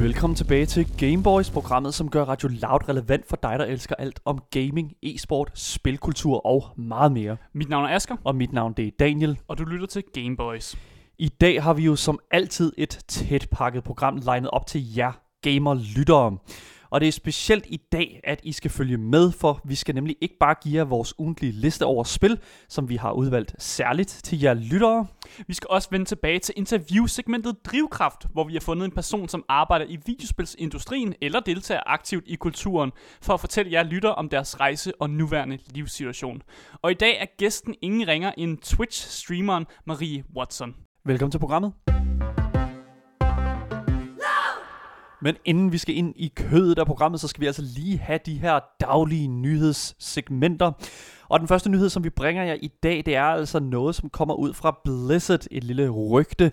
Velkommen tilbage til Gameboys, programmet som gør Radio Loud relevant for dig, der elsker alt om gaming, e-sport, spilkultur og meget mere. Mit navn er Asker, Og mit navn det er Daniel. og du lytter til Gameboys. I dag har vi jo som altid et tæt pakket program legnet op til jer gamer-lyttere. Og det er specielt i dag, at I skal følge med, for vi skal nemlig ikke bare give jer vores ugentlige liste over spil, som vi har udvalgt særligt til jer lyttere. Vi skal også vende tilbage til interviewsegmentet Drivkraft, hvor vi har fundet en person, som arbejder i videospilsindustrien eller deltager aktivt i kulturen, for at fortælle jer lytter om deres rejse og nuværende livssituation. Og i dag er gæsten ingen ringer end Twitch-streameren Marie Watson. Velkommen til programmet. Men inden vi skal ind i kødet af programmet, så skal vi altså lige have de her daglige nyhedssegmenter. Og den første nyhed, som vi bringer jer i dag, det er altså noget, som kommer ud fra Blizzard, et lille rygte.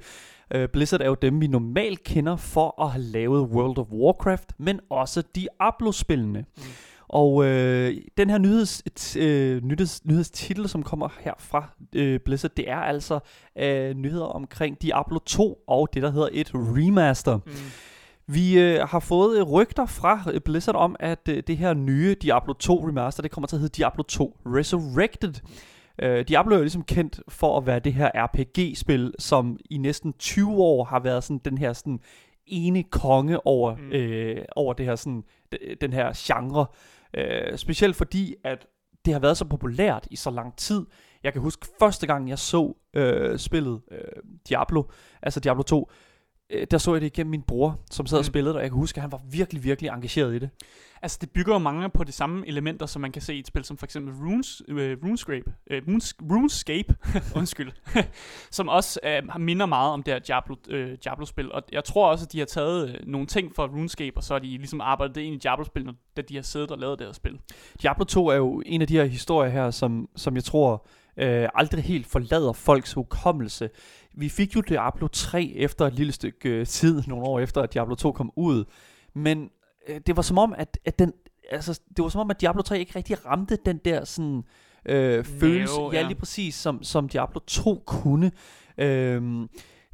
Uh, Blizzard er jo dem, vi normalt kender for at have lavet World of Warcraft, men også Diablo-spillene. Mm. Og øh, den her nyheds, øh, nyheds, nyhedstitel, som kommer her fra øh, Blizzard, det er altså øh, nyheder omkring Diablo 2 og det, der hedder et remaster. Mm. Vi øh, har fået øh, rygter fra øh, Blizzard om, at øh, det her nye Diablo 2 remaster, det kommer til at hedde Diablo 2 Resurrected. Øh, Diablo er jo ligesom kendt for at være det her RPG-spil, som i næsten 20 år har været sådan den her sådan ene konge over, mm. øh, over det her sådan, den her genre. Øh, specielt fordi, at det har været så populært i så lang tid. Jeg kan huske første gang, jeg så øh, spillet øh, Diablo, altså Diablo 2, øh, der så jeg det igennem min bror, som sad og Mm. spillede, og jeg kan huske, at han var virkelig, virkelig engageret i det. Altså, det bygger jo mange på de samme elementer, som man kan se i et spil som for eksempel Runes, øh, RuneScape, øh, Runes, RuneScape, undskyld, som også øh, minder meget om det her Diablo, øh, Diablo-spil. Og jeg tror også, at de har taget øh, nogle ting fra RuneScape, og så har de ligesom arbejdet det ind i Diablo-spil, da de har siddet og lavet det her spil. Diablo 2 er jo en af de her historier her, som, som jeg tror øh, aldrig helt forlader folks hukommelse. Vi fik jo Diablo 3 efter et lille stykke øh, tid, nogle år efter, at Diablo 2 kom ud. Men øh, det var som om, at, at den, altså, det var som om, at Diablo 3 ikke rigtig ramte den der sådan, øh, følelse, ja. ja. lige præcis, som, som Diablo 2 kunne. Øhm,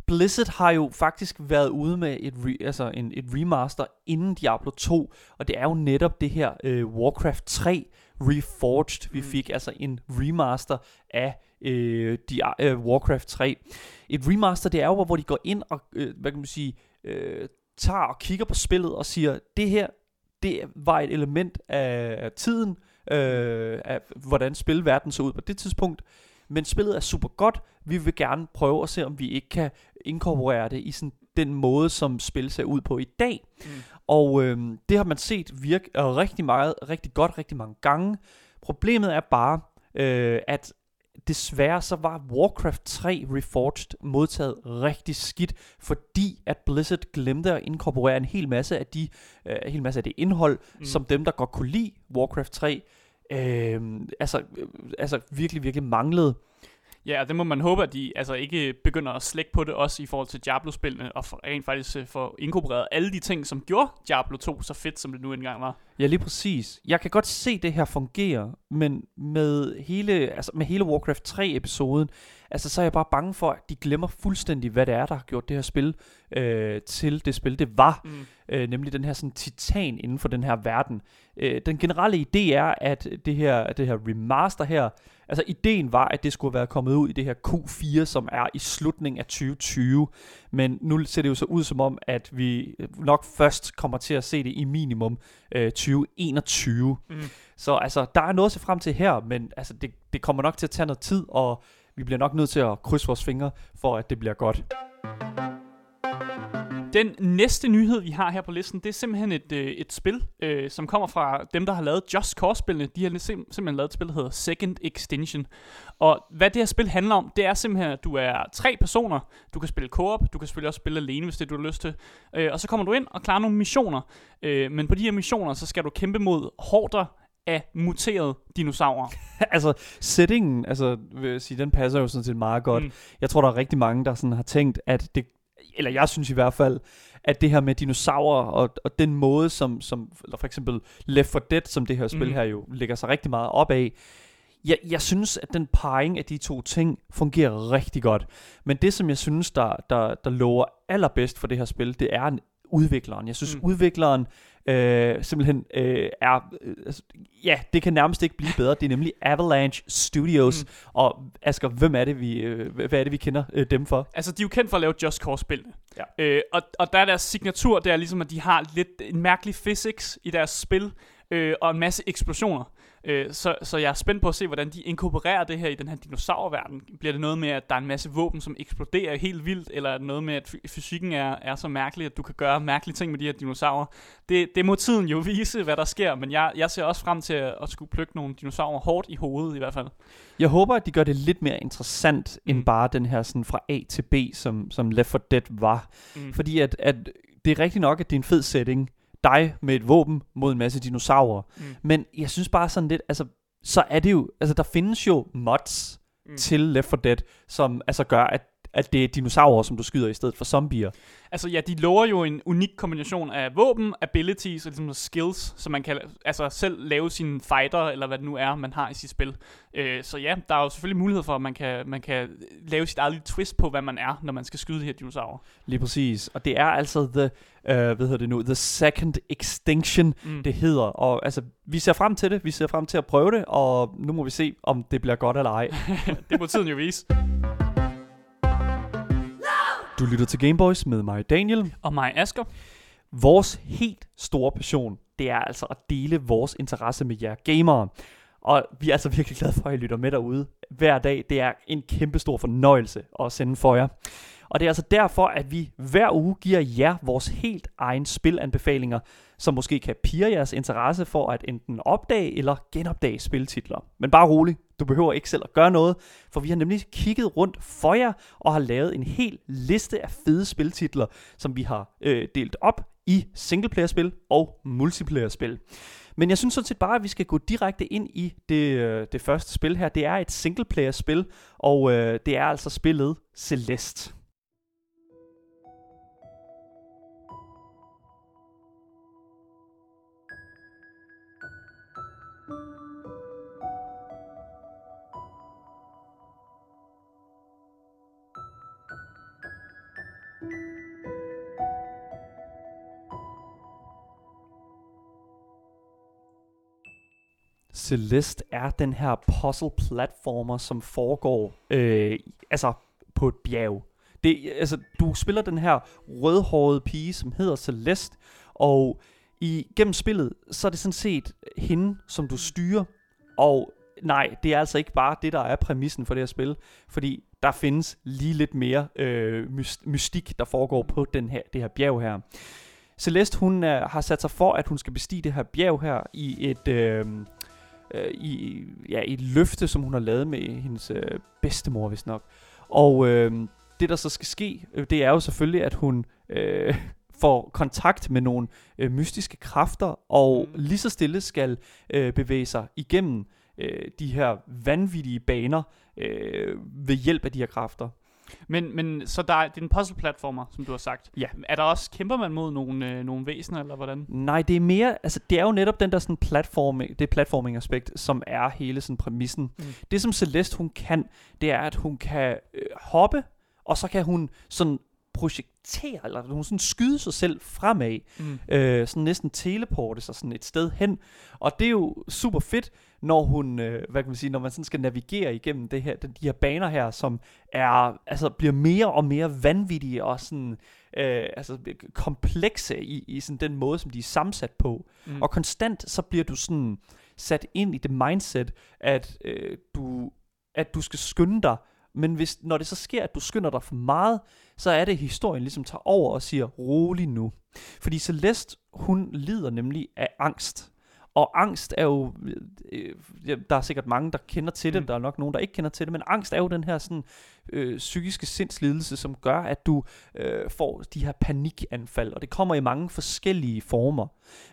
Blizzard har jo faktisk været ude med et, re, altså en, et remaster inden Diablo 2, og det er jo netop det her øh, Warcraft 3 Reforged, vi Mm. fik, altså en remaster af øh, Dia- øh, Warcraft 3. Et remaster, det er jo, hvor de går ind og, øh, hvad kan man sige, øh, tager og kigger på spillet og siger, det her, det var et element af tiden, øh, af hvordan spilverden så ud på det tidspunkt, men spillet er super godt. Vi vil gerne prøve at se, om vi ikke kan inkorporere det i sådan den måde, som spil ser ud på i dag. Mm. Og øh, det har man set virke øh, rigtig meget, rigtig godt, rigtig mange gange. Problemet er bare, øh, at desværre så var Warcraft 3 Reforged modtaget rigtig skidt, fordi at Blizzard glemte at inkorporere en hel masse af de, øh, en hel masse af det indhold, Mm. som dem der godt kunne lide Warcraft 3, øh, altså, øh, altså virkelig, virkelig manglede. Ja, og det må man håbe, at de altså ikke begynder at slække på det også i forhold til Diablo-spillene, og for, rent faktisk øh, får inkorporeret alle de ting, som gjorde Diablo 2 så fedt, som det nu engang var. Ja, lige præcis. Jeg kan godt se det her fungere, men med hele, altså med hele Warcraft 3 episoden, altså så er jeg bare bange for, at de glemmer fuldstændig, hvad det er, der har gjort det her spil øh, til det spil, det var. Mm. øh, nemlig den her sådan titan inden for den her verden. Øh, den generelle idé er, at det her, det her remaster her, altså ideen var, at det skulle være kommet ud i det her Q4, som er i slutningen af 2020, men nu ser det jo så ud som om, at vi nok først kommer til at se det i minimum øh, 2021. Mm. Så altså, der er noget at se frem til her, men altså, det, det kommer nok til at tage noget tid, og vi bliver nok nødt til at krydse vores fingre, for at det bliver godt. Den næste nyhed, vi har her på listen, det er simpelthen et, øh, et spil, øh, som kommer fra dem, der har lavet Just Cause-spillene. De har sim- simpelthen lavet et spil, der hedder Second Extinction. Og hvad det her spil handler om, det er simpelthen, at du er tre personer. Du kan spille co-op, du kan selvfølgelig også spille alene, hvis det du har lyst til. Øh, og så kommer du ind og klarer nogle missioner. Øh, men på de her missioner, så skal du kæmpe mod horder af muterede dinosaurer. altså, settingen, altså, vil jeg sige, den passer jo sådan set meget godt. Mm. Jeg tror, der er rigtig mange, der sådan har tænkt, at det, eller jeg synes i hvert fald, at det her med dinosaurer og, og den måde, som, som eller for eksempel Left 4 Dead, som det her spil Mhm. her jo lægger sig rigtig meget op af, jeg, jeg synes, at den parring af de to ting fungerer rigtig godt. Men det, som jeg synes, der, der, der lover allerbedst for det her spil, det er en udvikleren. Jeg synes, Mm. mm. udvikleren øh, simpelthen øh, er... Øh, altså, ja, det kan nærmest ikke blive bedre. Det er nemlig Avalanche Studios. Mm. Og Asger, hvem er det, vi, øh, hvad er det, vi kender øh, dem for? Altså, de er jo kendt for at lave Just Cause-spillene. Ja. Øh, og, og der er deres signatur, det er ligesom, at de har lidt en mærkelig physics i deres spil, øh, og en masse eksplosioner. Øh, så, så jeg er spændt på at se, hvordan de inkorporerer det her i den her dinosaurverden. Bliver det noget med, at der er en masse våben, som eksploderer helt vildt, eller er det noget med, at fy- fysikken er, er så mærkelig, at du kan gøre mærkelige ting med de her dinosaurer? Det, det må tiden jo vise, hvad der sker, men jeg, jeg ser også frem til at, at skulle plukke nogle dinosaurer hårdt i hovedet i hvert fald. Jeg håber, at de gør det lidt mere interessant. Mm. end bare den her sådan fra A til B, som, som Left 4 Dead var. Mm. Fordi at, at det er rigtigt nok, at det er en fed setting. Dig med et våben mod en masse dinosaurer. Mm. Men jeg synes bare sådan lidt, altså, så er det jo, altså der findes jo mods Mm. til Left 4 Dead, som altså gør, at, at det er dinosaurer, som du skyder i stedet for zombier. Altså ja, de lover jo en unik kombination af våben, abilities og ligesom skills, så man kan altså selv lave sine fighter, eller hvad det nu er, man har i sit spil. Øh, så ja, der er jo selvfølgelig mulighed for, at man kan, man kan lave sit eget lille twist på, hvad man er, når man skal skyde de her dinosaurer. Lige præcis. Og det er altså the, uh, hvad hedder det nu, the second extinction, Mm. det hedder. Og altså, vi ser frem til det, vi ser frem til at prøve det, og nu må vi se, om det bliver godt eller ej. det må tiden jo vise. Du lytter til Gameboys med mig, Daniel. Og mig, Asker. Vores helt store passion, det er altså at dele vores interesse med jer gamere. Og vi er altså virkelig glade for, at I lytter med derude hver dag. Det er en kæmpe stor fornøjelse at sende for jer. Og det er altså derfor, at vi hver uge giver jer vores helt egen spilanbefalinger, som måske kan pire jeres interesse for at enten opdage eller genopdage spiltitler. Men bare rolig, du behøver ikke selv at gøre noget, for vi har nemlig kigget rundt for jer og har lavet en hel liste af fede spiltitler, som vi har øh, delt op i singleplayerspil og multiplayer-spil. Men jeg synes sådan set bare, at vi skal gå direkte ind i det, øh, det første spil her. Det er et singleplayerspil, og øh, det er altså spillet Celeste. Celeste er den her puzzle-platformer, som foregår øh, altså på et bjerg. Det, altså, du spiller den her rødhårede pige, som hedder Celeste, og i gennem spillet, så er det sådan set hende, som du styrer, og nej, det er altså ikke bare det, der er præmissen for det her spil, fordi der findes lige lidt mere øh, mystik, der foregår på den her, det her bjerg her. Celeste, hun øh, har sat sig for, at hun skal bestige det her bjerg her i et... Øh, øh, i, ja, i et løfte, som hun har lavet med hendes øh, bedstemor, hvis nok. Og øh, det, der så skal ske, øh, det er jo selvfølgelig, at hun øh, får kontakt med nogle øh, mystiske kræfter, og Mm. lige så stille skal øh, bevæge sig igennem øh, de her vanvittige baner øh, ved hjælp af de her kræfter. Men, men så der er, det er en puzzle-platformer, som du har sagt. Ja. Er der også, kæmper man mod nogle, øh, nogle væsener, eller hvordan? Nej, det er mere, altså det er jo netop den der sådan platforming, det platforming aspekt, som er hele sådan præmissen. Mm. Det som Celeste hun kan, det er at hun kan øh, hoppe, og så kan hun sådan projektere, eller hun sådan skyde sig selv fremad, Mm. øh, sådan næsten teleporte sig sådan et sted hen. Og det er jo super fedt, når hun, øh, hvad kan man sige, når man sådan skal navigere igennem det her, de her baner her, som er, altså bliver mere og mere vanvittige og sådan, øh, altså komplekse i, i sådan den måde, som de er sammensat på. Mm. Og konstant så bliver du sådan sat ind i det mindset, at øh, du at du skal skynde dig, men hvis, når det så sker, at du skynder dig for meget, så er det, at historien ligesom tager over og siger, rolig nu. Fordi Celeste, hun lider nemlig af angst. Og angst er jo, øh, der er sikkert mange, der kender til det, Mm. der er nok nogen, der ikke kender til det, men angst er jo den her sådan, øh, psykiske sindslidelse, som gør, at du øh, får de her panikanfald, og det kommer i mange forskellige former.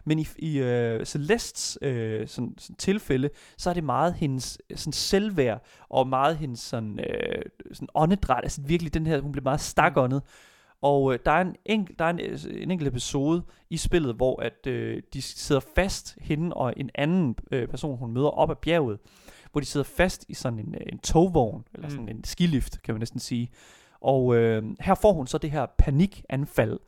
Men i, i øh, Celestes øh, sådan, sådan tilfælde, så er det meget hendes sådan selvværd, og meget hendes sådan, øh, sådan åndedræt, altså virkelig den her, hun bliver meget stakåndet. Og øh, der er, en, enkel, der er en, øh, en enkelt episode i spillet, hvor at øh, de sidder fast, hende og en anden øh, person, hun møder op ad bjerget, hvor de sidder fast i sådan en, øh, en togvogn, eller Mm. sådan en skilift, kan man næsten sige. Og øh, her får hun så det her panikanfald,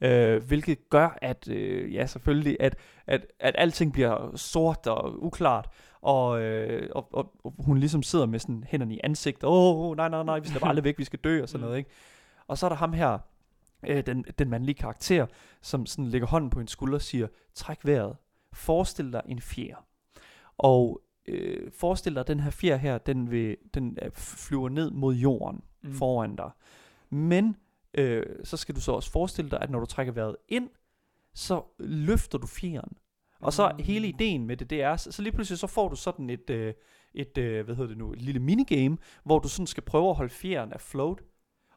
Øh, hvilket gør, at øh, ja, selvfølgelig, at, at, at alting bliver sort og uklart, og, øh, og, og, og hun ligesom sidder med sådan hænderne i ansigtet, åh, oh, nej, nej, nej, vi skal aldrig væk, vi skal dø, og sådan noget, ikke? Og så er der ham her, øh, den, den mandlige karakter, som sådan lægger hånden på en skulder og siger, træk vejret, forestil dig en fjer. Og øh, forestil dig, at den her fjer her, den, vil, den øh, flyver ned mod jorden mm. foran dig. Men øh, så skal du så også forestille dig, at når du trækker vejret ind, så løfter du fjeren. Og så mm. hele ideen med det, det er, så, så lige pludselig så får du sådan et, øh, et øh, hvad hedder det nu, et lille minigame, hvor du sådan skal prøve at holde fjeren afloat.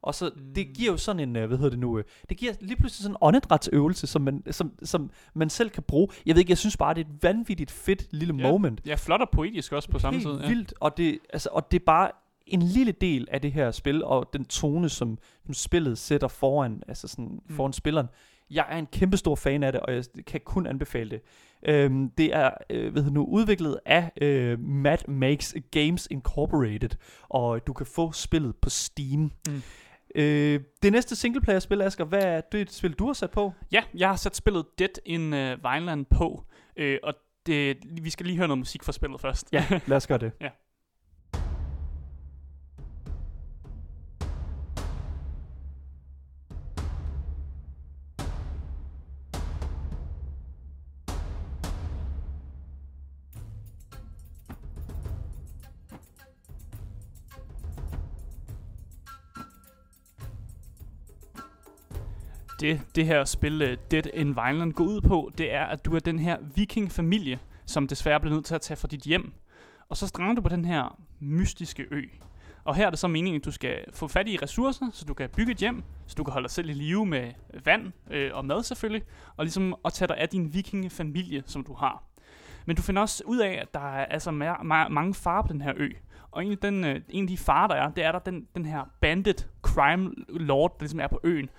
Og så, mm. det giver jo sådan en, øh, hvad hedder det nu, øh, det giver lige pludselig sådan en åndedrætsøvelse, som man, som, som man selv kan bruge. Jeg ved ikke, jeg synes bare, det er et vanvittigt fedt lille ja. moment. Ja, flot og poetisk også på samme Helt tid. Ja. vildt, og det, altså, og det er bare en lille del af det her spil, og den tone, som, som spillet sætter foran, altså sådan, mm. foran spilleren. Jeg er en kæmpe stor fan af det, og jeg kan kun anbefale det. Øhm, det er øh, ved nu, udviklet af øh, Mad Makes Games Incorporated, og du kan få spillet på Steam. Mm. Øh, det næste singleplayer-spil, Asger, hvad er det et spil, du har sat på? Ja, jeg har sat spillet Dead in uh, Vineland på, øh, og det, vi skal lige høre noget musik fra spillet først. Ja, lad os gøre det. ja. Det, det her spil uh, Dead in Vineland går ud på, det er, at du er den her vikingfamilie, som desværre bliver nødt til at tage fra dit hjem. Og så strander du på den her mystiske ø. Og her er det så meningen, at du skal få fat i ressourcer, så du kan bygge et hjem, så du kan holde dig selv i live med vand øh, og mad selvfølgelig, og ligesom at tage dig af din vikingefamilie, som du har. Men du finder også ud af, at der er altså ma- ma- mange farer på den her ø. Og en af, den, øh, en af de farer, der er, det er der den, den her bandit crime lord, der ligesom er på øen,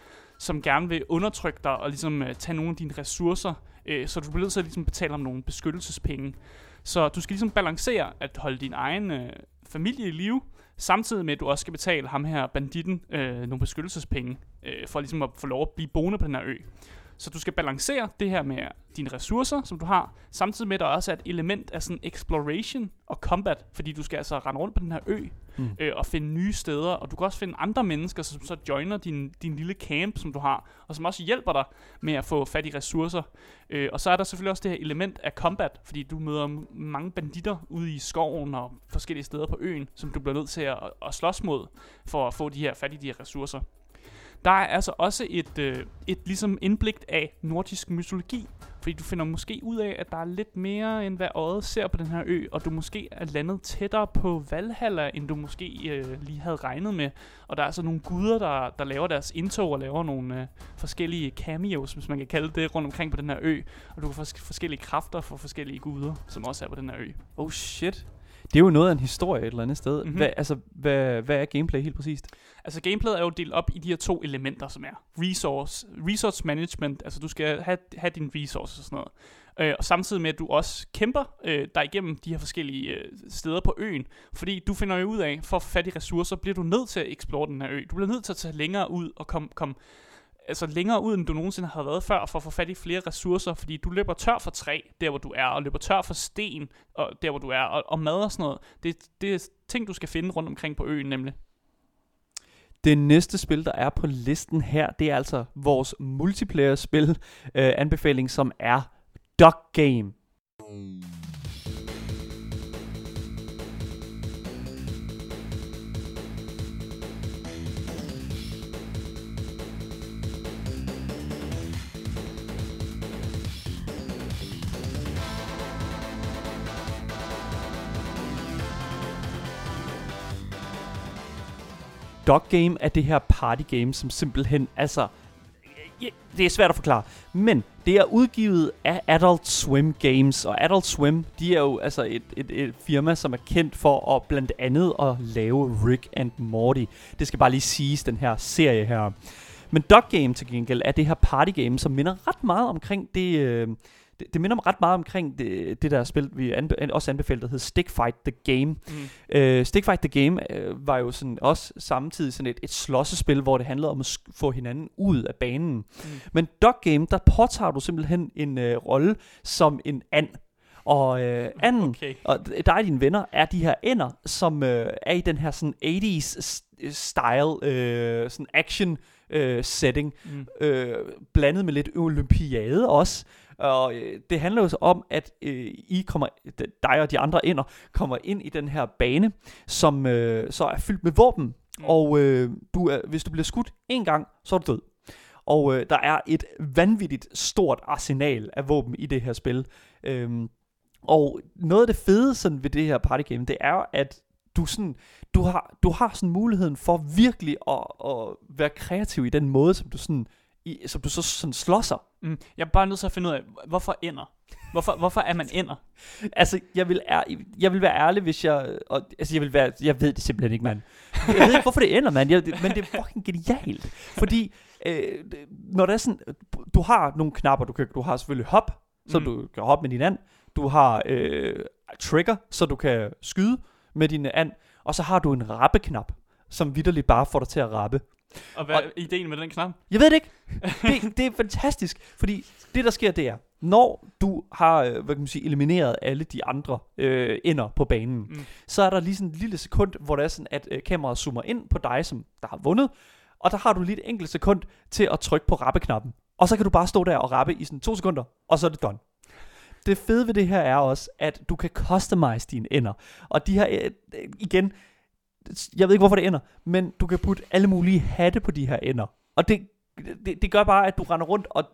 som gerne vil undertrykke dig og ligesom øh, tage nogle af dine ressourcer, øh, så du bliver nødt til at ligesom betale om nogle beskyttelsespenge. Så du skal ligesom balancere at holde din egen øh, familie i live, samtidig med at du også skal betale ham her banditten øh, nogle beskyttelsespenge, øh, for ligesom at få lov at blive boende på den her ø. Så du skal balancere det her med dine ressourcer, som du har, samtidig med at der også er et element af sådan exploration og combat, fordi du skal altså rende rundt på den her ø mm. øh, og finde nye steder, og du kan også finde andre mennesker, som så joiner din, din lille camp, som du har, og som også hjælper dig med at få fat i ressourcer. Øh, og så er der selvfølgelig også det her element af combat, fordi du møder mange banditter ude i skoven og forskellige steder på øen, som du bliver nødt til at, at slås mod for at få de her fat i de her ressourcer. Der er altså også et, øh, et ligesom indblik af nordisk mytologi, fordi du finder måske ud af, at der er lidt mere, end hvad øjet ser på den her ø, og du måske er landet tættere på Valhalla, end du måske øh, lige havde regnet med. Og der er altså nogle guder, der, der laver deres indtog og laver nogle øh, forskellige cameos, hvis man kan kalde det, rundt omkring på den her ø. Og du kan få forskellige kræfter for forskellige guder, som også er på den her ø. Oh shit. Det er jo noget af en historie et eller andet sted. Mm-hmm. Hvad, altså, hvad, hvad er gameplay helt præcist? Altså gameplayet er jo delt op i de her to elementer, som er resource, resource management, altså du skal have, have dine resources og sådan noget. Øh, og samtidig med, at du også kæmper øh, dig igennem de her forskellige øh, steder på øen. Fordi du finder jo ud af, for at få fat i ressourcer, bliver du nødt til at explore den her ø. Du bliver nødt til at tage længere ud og komme kom, altså længere ud, end du nogensinde har været før, for at få fat i flere ressourcer, fordi du løber tør for træ, der hvor du er, og løber tør for sten, og der hvor du er, og, og mad og sådan noget. Det, det er ting, du skal finde rundt omkring på øen, nemlig. Det næste spil, der er på listen her, det er altså vores multiplayer-spil øh, anbefaling, som er Duck Game. Dog Game er det her party game, som simpelthen, altså, det er svært at forklare, men det er udgivet af Adult Swim Games, og Adult Swim, de er jo altså et, et, et firma, som er kendt for at blandt andet at lave Rick and Morty. Det skal bare lige siges, den her serie her. Men Dog Game til gengæld er det her party game, som minder ret meget omkring det, øh, det, det minder mig ret meget omkring det, det der spil, vi anbe, også anbefalede, der hed Stick Fight the Game. Mm. Øh, Stick Fight the Game øh, var jo sådan også samtidig sådan et, et slåssespil, hvor det handlede om at få hinanden ud af banen. Mm. Men Dog Game, der påtager du simpelthen en øh, rolle som en and. Og øh, anden, Okay. og dig og dine venner er de her ender, som øh, er i den her sådan 80's s- style, øh, sådan action øh, setting, Mm. øh, blandet med lidt olympiade også. Og øh, det handler jo så om, at øh, I kommer, dig og de andre ender, kommer ind i den her bane, som øh, så er fyldt med våben. Mm. Og øh, du er, hvis du bliver skudt en gang, så er du død. Og øh, der er et vanvittigt stort arsenal af våben i det her spil. Øhm, og noget af det fede sådan ved det her partygame, det er at du, sådan, du, har, du har sådan muligheden for virkelig at, at være kreativ i den måde, som du, sådan, i, som du så sådan slåsser. Mm. Jeg er bare nødt til at finde ud af, hvorfor ender? Hvorfor, hvorfor er man ender? Altså, jeg vil, er, jeg vil være ærlig, hvis jeg... Og, altså, jeg vil være... Jeg ved det simpelthen ikke, mand. Jeg ved ikke, hvorfor det ender, mand. Jeg, men det er fucking genialt. Fordi, øh, når det er sådan... Du har nogle knapper, du kan... Du har selvfølgelig hop, så mm. du kan hoppe med din and. Du har øh, trigger, så du kan skyde med din and. Og så har du en rappeknap, som vidderligt bare får dig til at rappe. Og hvad er ideen med den knap? Jeg ved det ikke. Det, det er fantastisk, fordi det der sker, det er, når du har øh, hvad kan man sige, elimineret alle de andre øh, ender på banen, Mm. så er der lige sådan en lille sekund, hvor det er sådan, at øh, kameraet zoomer ind på dig, som der har vundet, og der har du lige et enkelt sekund til at trykke på rappeknappen. Og så kan du bare stå der og rappe i sådan to sekunder, og så er det done. Det fede ved det her er også, at du kan customize dine ender. Og de her, øh, igen, jeg ved ikke, hvorfor det ender, men du kan putte alle mulige hatte på de her ender. Og det, det, det gør bare, at du render rundt, og,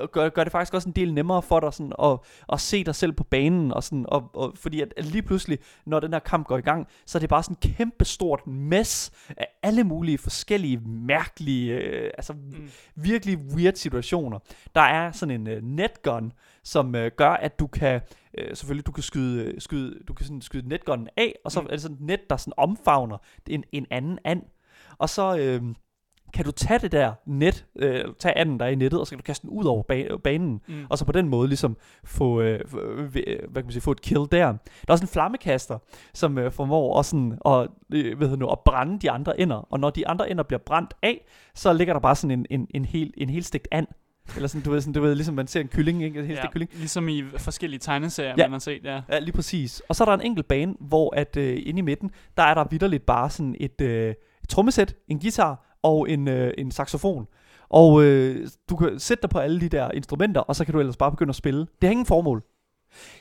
og gør, gør det faktisk også en del nemmere for dig sådan, at, at se dig selv på banen. Og sådan, og, og, fordi at, at lige pludselig, når den her kamp går i gang, så er det bare sådan en kæmpe stort mess af alle mulige forskellige, mærkelige, øh, altså Mm. virkelig weird situationer. Der er sådan en øh, netgun, som øh, gør, at du kan, øh, selvfølgelig du kan skyde, skyde, du kan sådan skyde netgunnen af, og så Mm. er det sådan et net, der sådan omfavner en, en anden and. Og så øh, kan du tage det der net, øh, tage anden der er i nettet, og så kan du kaste den ud over ba- banen, Mm. og så på den måde ligesom få, øh, øh, øh, hvad kan man sige, få et kill der. Der er også en flammekaster, som øh, formår også sådan at, øh, hedder nu, at brænde de andre ender, og når de andre ender bliver brændt af, så ligger der bare sådan en, en, en, hel, en helt stegt and. Eller sådan, du ved, sådan, du ved, ligesom man ser en kylling, ikke? En helt stegt kylling. Ligesom i forskellige tegneserier, Ja. man har set, ja. Ja, lige præcis. Og så er der en enkelt bane, hvor at øh, inde i midten, der er der vidderligt bare sådan et, øh, et trommesæt, en guitar og en, øh, en saxofon. Og øh, du kan sætte dig på alle de der instrumenter, og så kan du ellers bare begynde at spille. Det har ingen formål.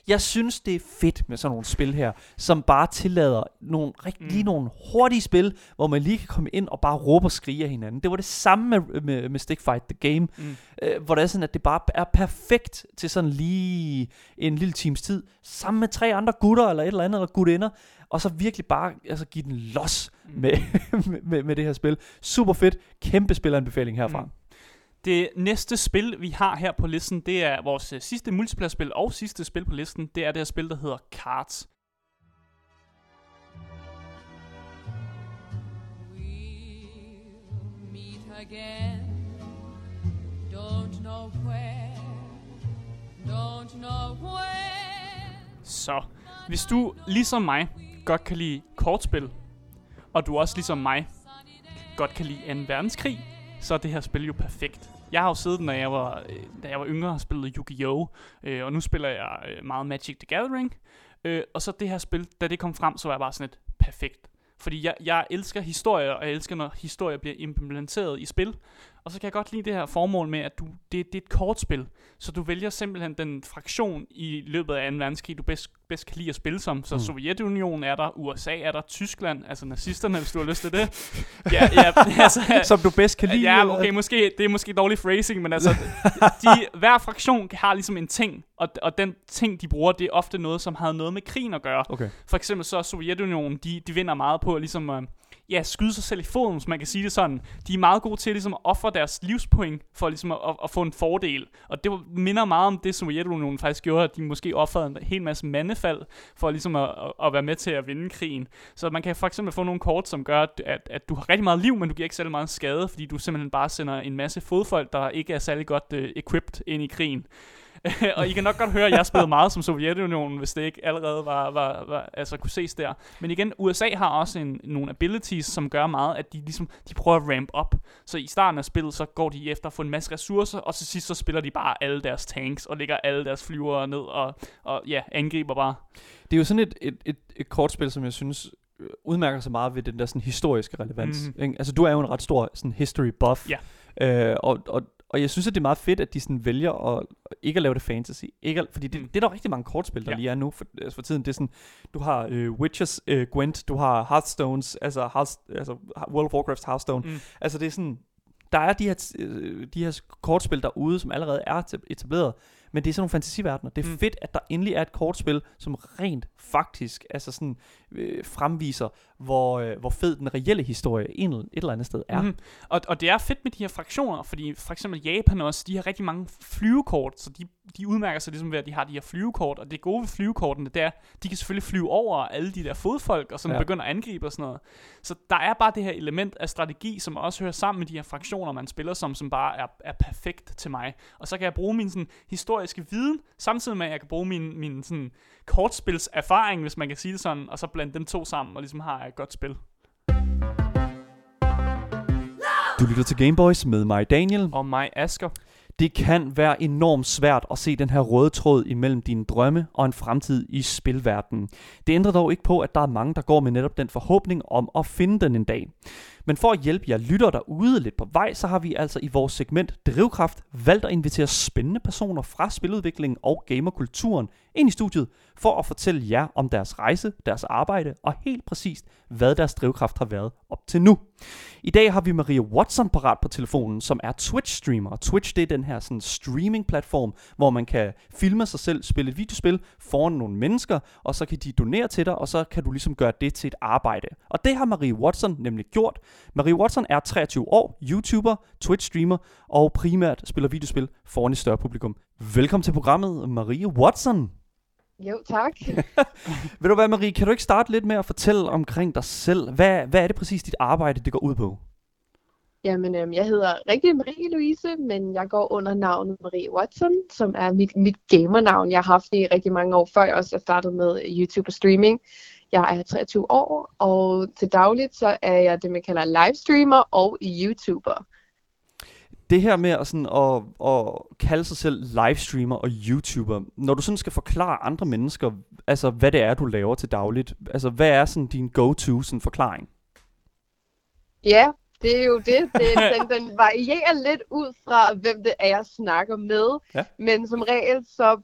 Jeg synes, det er fedt med sådan nogle spil her, som bare tillader nogle, rigt, Mm. lige nogle hurtige spil, hvor man lige kan komme ind og bare råbe og skrige af hinanden. Det var det samme med, med, med Stick Fight The Game, Mm. øh, hvor det er sådan, at det bare er perfekt til sådan lige en lille times tid, sammen med tre andre gutter eller et eller andet, eller gutinder, og så virkelig bare altså, give den los Mm. med, med, med det her spil. Super fedt. Kæmpe spilanbefaling herfra. Mm. Det næste spil, vi har her på listen, det er vores øh, sidste multiplayer-spil og sidste spil på listen. Det er det her spil, der hedder Cards. We'll meet again. Don't know where. Don't know where. Så, hvis du ligesom mig godt kan lide kortspil, og du også ligesom mig godt kan lide 2. verdenskrig, så er det her spil jo perfekt. Jeg har jo siddet, når jeg var, øh, da jeg var yngre, og spillet Yu-Gi-Oh! Øh, og nu spiller jeg øh, meget Magic the Gathering. Øh, og så det her spil, da det kom frem, så var jeg bare sådan et perfekt. Fordi jeg, jeg elsker historier, og jeg elsker, når historier bliver implementeret i spil. Og så kan jeg godt lide det her formål med, at du, det, det er et kortspil. Så du vælger simpelthen den fraktion i løbet af 2. verdenskrig, du bedst, bedst kan lide at spille som. Så Mm. Sovjetunionen er der, USA er der, Tyskland, altså nazisterne, hvis du har lyst til det. ja, ja, altså, Som du bedst kan lide. Ja, okay, måske, det er måske dårlig phrasing, men altså, de, hver fraktion har ligesom en ting, og, og den ting, de bruger, det er ofte noget, som har noget med krigen at gøre. Okay. For eksempel så Sovjetunionen, de, de vinder meget på ligesom, øh, ja, skyde sig selv i foden, hvis man kan sige det sådan. De er meget gode til ligesom at ofre deres livspoint for ligesom at, at, få en fordel. Og det minder meget om det, som Sovjetunionen faktisk gjorde, at de måske offrede en hel masse mandefald for ligesom at, at, at være med til at vinde krigen. Så man kan for eksempel få nogle kort, som gør, at, at, at du har rigtig meget liv, men du giver ikke særlig meget skade, fordi du simpelthen bare sender en masse fodfolk, der ikke er særlig godt uh, equipped ind i krigen. og I kan nok godt høre, at jeg spillede meget som Sovjetunionen, hvis det ikke allerede var, var, var altså kunne ses der. Men igen, USA har også en, nogle abilities, som gør meget, at de ligesom, de prøver at ramp op. Så i starten af spillet, så går de efter at få en masse ressourcer, og til sidst så spiller de bare alle deres tanks, og lægger alle deres flyvere ned, og, og ja, angriber bare. Det er jo sådan et, et, et, et kortspil, som jeg synes øh, udmærker sig meget ved den der sådan historiske relevans. Mm. Ikke? Altså, du er jo en ret stor sådan history buff. Ja. Øh, og, og, og jeg synes, at det er meget fedt, at de sådan vælger at ikke at lave det fantasy. Ikke at, fordi det, Mm. det er der rigtig mange kortspil, der Ja. lige er nu for, altså for tiden. Det er sådan, du har øh, Witches øh, Gwent, du har Hearthstones, altså, Hearth, altså World of Warcraft's Hearthstone. Mm. Altså det er sådan, der er de her, øh, de her kortspil derude, som allerede er etableret, men det er sådan nogle fantasiverdener. Det er Mm. fedt, at der endelig er et kortspil, som rent faktisk altså sådan, øh, fremviser, hvor, øh, hvor fed den reelle historie en, et eller andet sted er. Mm. Og, og det er fedt med de her fraktioner, fordi for eksempel Japan også, de har rigtig mange flyvekort, så de, de udmærker sig ligesom ved, at de har de her flyvekort, og det gode ved flyvekortene, det er, de kan selvfølgelig flyve over alle de der fodfolk, og sådan ja. Begynder at angribe og sådan noget. Så der er bare det her element af strategi, som også hører sammen med de her fraktioner, man spiller som, som bare er, er perfekt til mig. Og så kan jeg bruge min sådan, historiske viden, samtidig med, at jeg kan bruge min, min sådan, kortspils erfaring, hvis man kan sige det sådan, og så blande dem to sammen, og ligesom har et godt spil. Du lytter til Gameboys med mig, Daniel. Og mig, Asker. Det kan være enormt svært at se den her røde tråd imellem dine drømme og en fremtid i spilverdenen. Det ændrer dog ikke på, at der er mange, der går med netop den forhåbning om at finde den en dag. Men for at hjælpe jer lytter derude lidt på vej, så har vi altså i vores segment Drivkraft valgt at invitere spændende personer fra spiludviklingen og gamerkulturen ind i studiet for at fortælle jer om deres rejse, deres arbejde og helt præcist, hvad deres drivkraft har været op til nu. I dag har vi Maria Watson parat på telefonen, som er Twitch-streamer. Og Twitch det er den her sådan, streaming-platform, hvor man kan filme sig selv, spille et videospil foran nogle mennesker, og så kan de donere til dig, og så kan du ligesom gøre det til et arbejde. Og det har Marie Watson nemlig gjort. Marie Watson er 23 år, YouTuber, Twitch-streamer og primært spiller videospil foran et større publikum. Velkommen til programmet, Marie Watson. Jo, tak. Ved du hvad, Marie, kan du ikke starte lidt med at fortælle omkring dig selv? Hvad, hvad er det præcis, dit arbejde det går ud på? Jamen, øhm, jeg hedder rigtig Marie Louise, men jeg går under navnet Marie Watson, som er mit, mit gamernavn. Jeg har haft det i rigtig mange år, før jeg også startede med YouTube og streaming. Jeg er 23 år, og til dagligt så er jeg det, man kalder livestreamer og YouTuber. Det her med at, sådan, at, at kalde sig selv livestreamer og YouTuber, når du sådan skal forklare andre mennesker, altså hvad det er, du laver til dagligt, altså hvad er sådan din go-to sådan forklaring? Ja, det er jo det. det den, den varierer lidt ud fra, hvem det er, jeg snakker med. Ja. Men som regel, så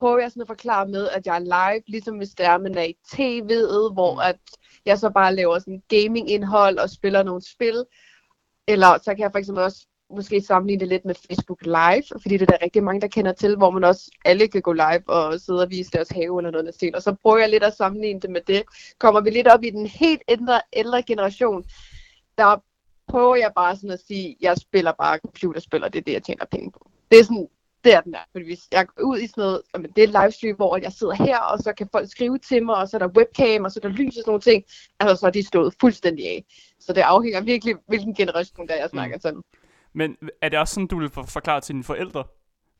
prøver jeg sådan at forklare med, at jeg er live, ligesom hvis det er, man er i tv'et, hvor Mm. at jeg så bare laver sådan gaming-indhold og spiller nogle spil. Eller så kan jeg for eksempel også måske sammenligne det lidt med Facebook Live, fordi det er der rigtig mange, der kender til, hvor man også alle kan gå live og sidde og vise deres have eller noget af stil. Og så prøver jeg lidt at sammenligne det med det. Kommer vi lidt op i den helt ældre, ældre generation, der prøver jeg bare sådan at sige, jeg spiller bare computerspil, og det er det, jeg tjener penge på. Det er sådan, det er den der. Fordi hvis jeg går ud i sådan noget, jamen, det er et livestream, hvor jeg sidder her, og så kan folk skrive til mig, og så er der webcam, og så er der lys og sådan nogle ting. Altså, så er de stået fuldstændig af. Så det afhænger virkelig, hvilken generation der er, jeg snakker sådan. Men er det også sådan, du vil for- forklare til dine forældre,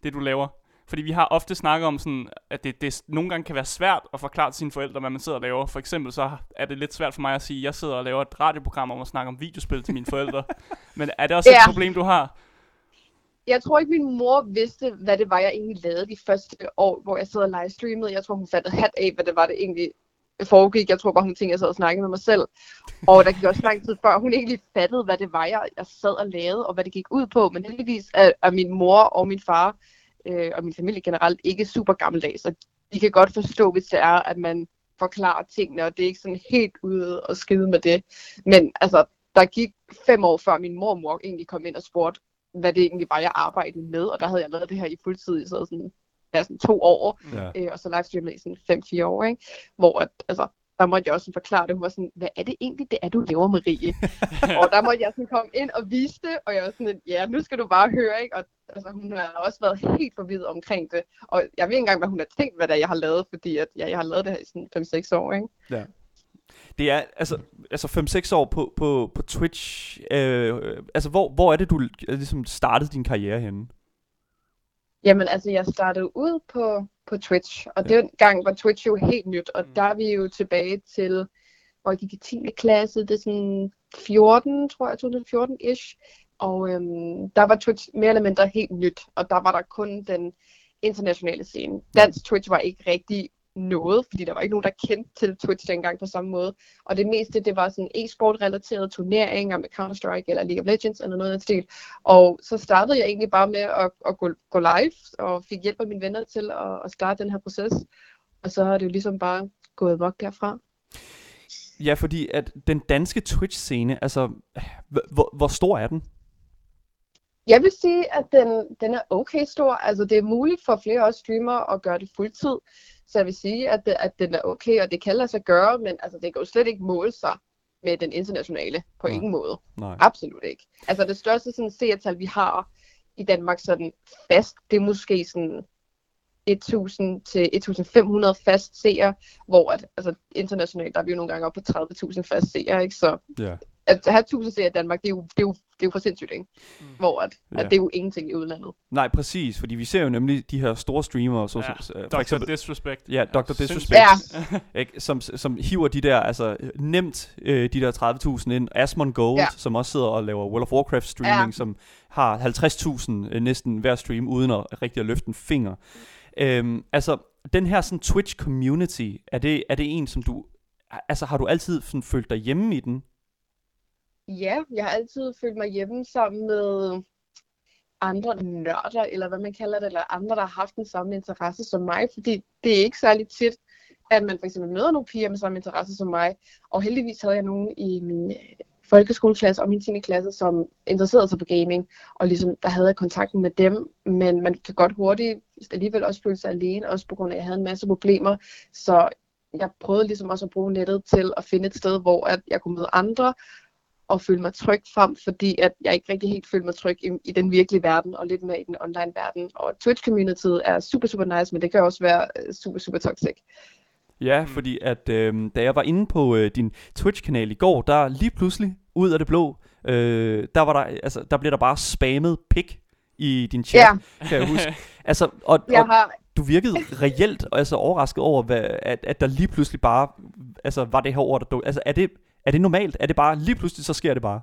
det du laver? Fordi vi har ofte snakket om sådan, at det, det nogle gange kan være svært at forklare til sine forældre, hvad man sidder og laver. For eksempel så er det lidt svært for mig at sige, at jeg sidder og laver et radioprogram om at snakke om videospil til mine forældre. Men er det også et Ja. problem, du har? Jeg tror ikke, min mor vidste, hvad det var, jeg egentlig lavede de første år, hvor jeg sad og livestreamede. Jeg tror, hun fandt hat af, hvad det var, det egentlig foregik. Jeg tror bare, hun tænkte, at jeg sad og snakkede med mig selv. Og der gik også lang tid før, hun egentlig fattede, hvad det var, jeg, jeg sad og lavede, og hvad det gik ud på. Men heldigvis er, er min mor og min far øh, og min familie generelt ikke super gammeldags. Så de kan godt forstå, hvis det er, at man forklarer tingene, og det er ikke sådan helt ude og skide med det. Men altså, der gik fem år før min mormor egentlig kom ind og spurgte, hvad det egentlig var, jeg arbejdede med, og der havde jeg lavet det her i fuldtid i så sådan, ja, sådan to år, Ja. øh, og så livestreamede i sådan fem-fire år, ikke? hvor at, altså, der måtte jeg også forklare det. Hun var sådan, hvad er det egentlig, det er, du laver, Marie? og der måtte jeg sådan komme ind og vise det, og jeg var sådan, ja, nu skal du bare høre, ikke? Og altså, hun har også været helt forvidet omkring det. Og jeg ved ikke engang, hvad hun har tænkt, hvad det er, jeg har lavet, fordi at, ja, jeg har lavet det her i sådan 5-6 år, ikke? Det er altså, altså 5-6 år på, på, på Twitch. Øh, altså, hvor, hvor er det, du øh, ligesom startede din karriere henne? Jamen altså, jeg startede ud på, på Twitch, og ja. dengang var Twitch jo helt nyt, og Mm. der er vi jo tilbage til, hvor jeg gik i 10. klasse, det er sådan 14, tror jeg, 2014-ish. Og øhm, der var Twitch mere eller mindre helt nyt, og der var der kun den internationale scene. Dansk Twitch var ikke rigtig noget, fordi der var ikke nogen, der kendte til Twitch dengang på samme måde. Og det meste, det var sådan e-sport-relaterede turneringer med Counter-Strike eller League of Legends eller noget af den stil. Og så startede jeg egentlig bare med at, at gå, gå live, og fik hjælp af mine venner til at, at starte den her proces. Og så har det jo ligesom bare gået vok derfra. Ja, fordi at den danske Twitch-scene, altså, hvor, hvor stor er den? Jeg vil sige, at den, den er okay stor. Altså, det er muligt for flere også streamere at gøre det fuldtid. Så jeg vil sige, at, det, at den er okay, og det kan lade sig gøre, men altså, det kan jo slet ikke måle sig med den internationale på Nej. ingen måde. Nej. Absolut ikke. Altså, det største sådan, seertal, vi har i Danmark sådan fast, det er måske sådan 1000 til 1500 fast seere, hvor at, altså, internationalt, der er vi jo nogle gange oppe på 30.000 fast seere, ikke? Så Ja. At have 1000 seere i Danmark, det er jo, det er jo, det er jo for sindssygt, ikke? Mm. Hvor at, Ja. at det er jo ingenting i udlandet. Nej, præcis, fordi vi ser jo nemlig de her store streamere, så, Ja, for Dr. eksempel, Disrespect. ja, Dr. Disrespect, Ja, ikke, som, som hiver de der, altså nemt øh, de der 30.000 ind. Asmon Gold, ja. Som også sidder og laver World of Warcraft streaming, ja. Ja. som har 50.000 øh, næsten hver stream, uden at rigtig at løfte en finger. Øhm, altså, den her sådan Twitch community, er det, er det en, som du, altså har du altid sådan følt dig hjemme i den? Ja, jeg har altid følt mig hjemme sammen med andre nørder, eller hvad man kalder det, eller andre, der har haft den samme interesse som mig, fordi det er ikke særlig tit, at man for eksempel møder nogle piger med samme interesse som mig, og heldigvis havde jeg nogen i min øh, folkeskoleklasse og min 10. klasse, som interesserede sig for gaming, og ligesom der havde jeg kontakten med dem, men man kan godt hurtigt alligevel også føle sig alene, også på grund af, at jeg havde en masse problemer, så jeg prøvede ligesom også at bruge nettet til at finde et sted, hvor at jeg kunne møde andre, og føle mig tryg frem, fordi at jeg ikke rigtig helt følte mig tryg i, i den virkelige verden, og lidt mere i den online verden. Og Twitch-communityet er super, super nice, men det kan også være øh, super, super toxic. Ja, Mm. fordi at øh, da jeg var inde på øh, din Twitch-kanal i går, der lige pludselig, ud af det blå, øh, der, var der, altså, der blev der bare spammet pik i din chat, Ja, kan jeg huske. Altså, og, jeg og har, du virkede reelt altså, overrasket over, hvad, at, at der lige pludselig bare altså, var det her ord, der duk. Altså, er det, er det normalt? Er det bare, lige pludselig, så sker det bare?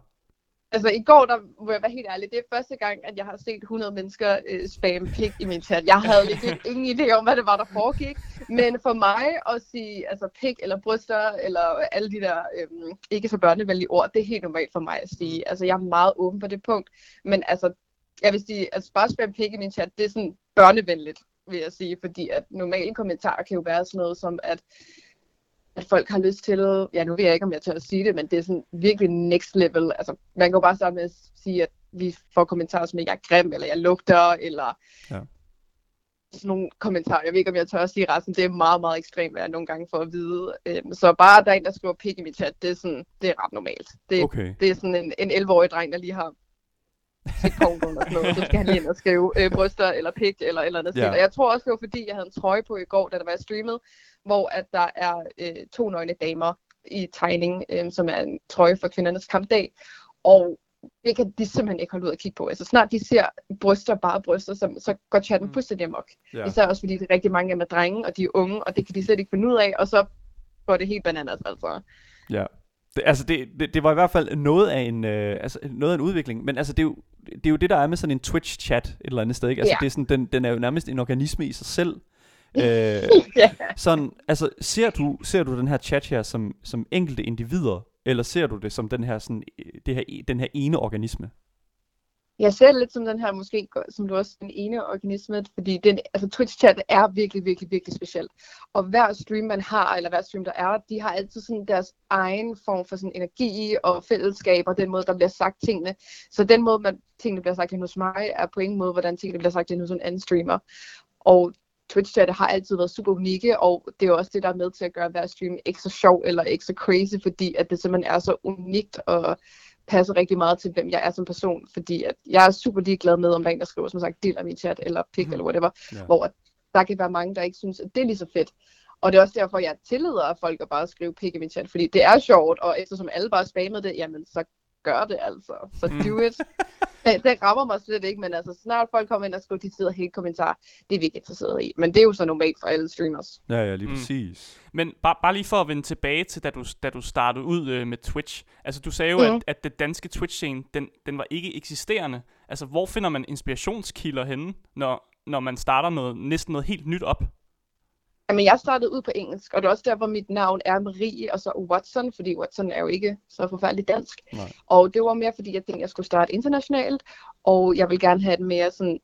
altså i går, der må jeg være helt ærlig, det er første gang, at jeg har set 100 mennesker øh, spam pik i min chat. Jeg havde virkelig ingen idé om, hvad det var, der foregik, men for mig at sige altså pik eller bryster, eller alle de der øh, ikke så børnevenlige ord, det er helt normalt for mig at sige. Altså jeg er meget åben på det punkt, men altså, jeg vil sige, at bare spamme pik i min chat, det er sådan børnevenligt, vil jeg sige, fordi at normale kommentarer kan jo være sådan noget som, at at folk har lyst til, ja nu ved jeg ikke, om jeg tør at sige det, men det er sådan virkelig next level. Altså, man kan jo bare starte med at sige, at vi får kommentarer som, at jeg er grim, eller jeg lugter, eller Ja. sådan nogle kommentarer. Jeg ved ikke, om jeg tør at sige resten. Det er meget, meget ekstremt, hvad jeg nogle gange får at vide. Øhm, så bare at der er en, der skriver pik i mit chat, det er, sådan, det er ret normalt. Det, Okay. det er sådan en, en 11-årig dreng, der lige har porno eller sådan noget, så skal han lige ind og skrive øh, bryster eller pik eller eller andet. Ja. Og jeg tror også, det var fordi, jeg havde en trøje på i går, da der var streamet, hvor at der er øh, to nøgne damer i tegning, øh, som er en trøje for kvindernes kampdag. Og det kan de simpelthen ikke holde ud at kigge på. Altså snart de ser bryster, bare bryster, så, så går chatten Mm. fuldstændig amok. Ja. Især også fordi det er rigtig mange af dem er drenge, og de er unge, og det kan de slet ikke finde ud af, og så går det helt bananas, altså. Ja. Det, altså det, det, det var i hvert fald noget af en øh, altså noget af en udvikling, men altså det er jo det er jo det der er med sådan en Twitch chat et eller andet sted, ikke? Altså Ja. det er sådan den den er jo nærmest en organisme i sig selv. Øh, ja. sådan altså ser du ser du den her chat her som som enkelte individer eller ser du det som den her sådan øh, det her den her ene organisme? Jeg ser det lidt som den her, måske, som du også den ene organisme, fordi den, altså Twitch-chat er virkelig, virkelig, virkelig speciel. Og hver stream, man har, eller hver stream, der er, de har altid sådan deres egen form for sådan energi og fællesskab, og den måde, der bliver sagt tingene. Så den måde, man, tingene bliver sagt hos mig, er på ingen måde, hvordan tingene bliver sagt ind hos en anden streamer. Og Twitch-chat har altid været super unikke, og det er også det, der er med til at gøre hver stream ikke så sjov eller ikke så crazy, fordi at det simpelthen er så unikt og passer rigtig meget til, hvem jeg er som person, fordi at jeg er super ligeglad med, om der er en, der skriver, som sagt, del af min chat, eller pik, Mhm. eller whatever, Ja. hvor der kan være mange, der ikke synes, at det er lige så fedt. Og det er også derfor, jeg tillader folk at bare skrive pik i min chat, fordi det er sjovt, og eftersom alle bare spammede det, jamen så gør det altså. Så do it. det, det rammer mig slet ikke, men altså snart folk kommer ind og skriver de sidder helt kommentar, det er vi ikke interesseret i. Men det er jo så normalt for alle streamers. Ja, ja, lige Mm. præcis. Men bare, bare lige for at vende tilbage til, da du, da du startede ud øh, med Twitch. Altså, du sagde jo, Mhm. at, at det danske Twitch-scene, den, den var ikke eksisterende. Altså, hvor finder man inspirationskilder henne, når, når man starter noget, næsten noget helt nyt op? Jamen, jeg startede ud på engelsk, og det er også derfor, mit navn er Marie, og så Watson, fordi Watson er jo ikke så forfærdeligt dansk. Nej. Og det var mere, fordi jeg tænkte, jeg skulle starte internationalt, og jeg vil gerne have et mere sådan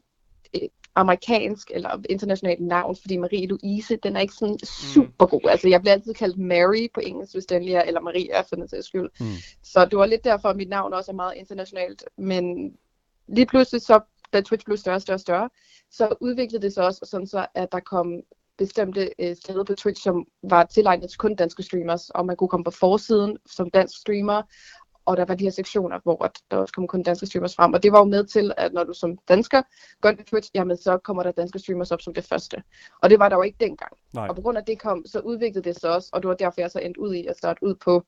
øh, amerikansk eller internationalt navn, fordi Marie Louise, den er ikke sådan super god. Altså, jeg bliver altid kaldt Mary på engelsk, hvis den lige er, eller Maria for den sags skyld. Mm. Så det var lidt derfor, at mit navn også er meget internationalt. Men lige pludselig, så, da Twitch blev større og større og større, så udviklede det sig også sådan så, at der kom bestemte øh, steder på Twitch, som var tilegnet til kun danske streamers, og man kunne komme på forsiden som dansk streamer, og der var de her sektioner, hvor der også kom kun danske streamers frem, og det var jo med til, at når du som dansker går ind på Twitch, jamen så kommer der danske streamers op som det første. Og det var der jo ikke dengang. Nej. Og på grund af det kom, så udviklede det sig også, og det var derfor, jeg så endte ud i at starte ud på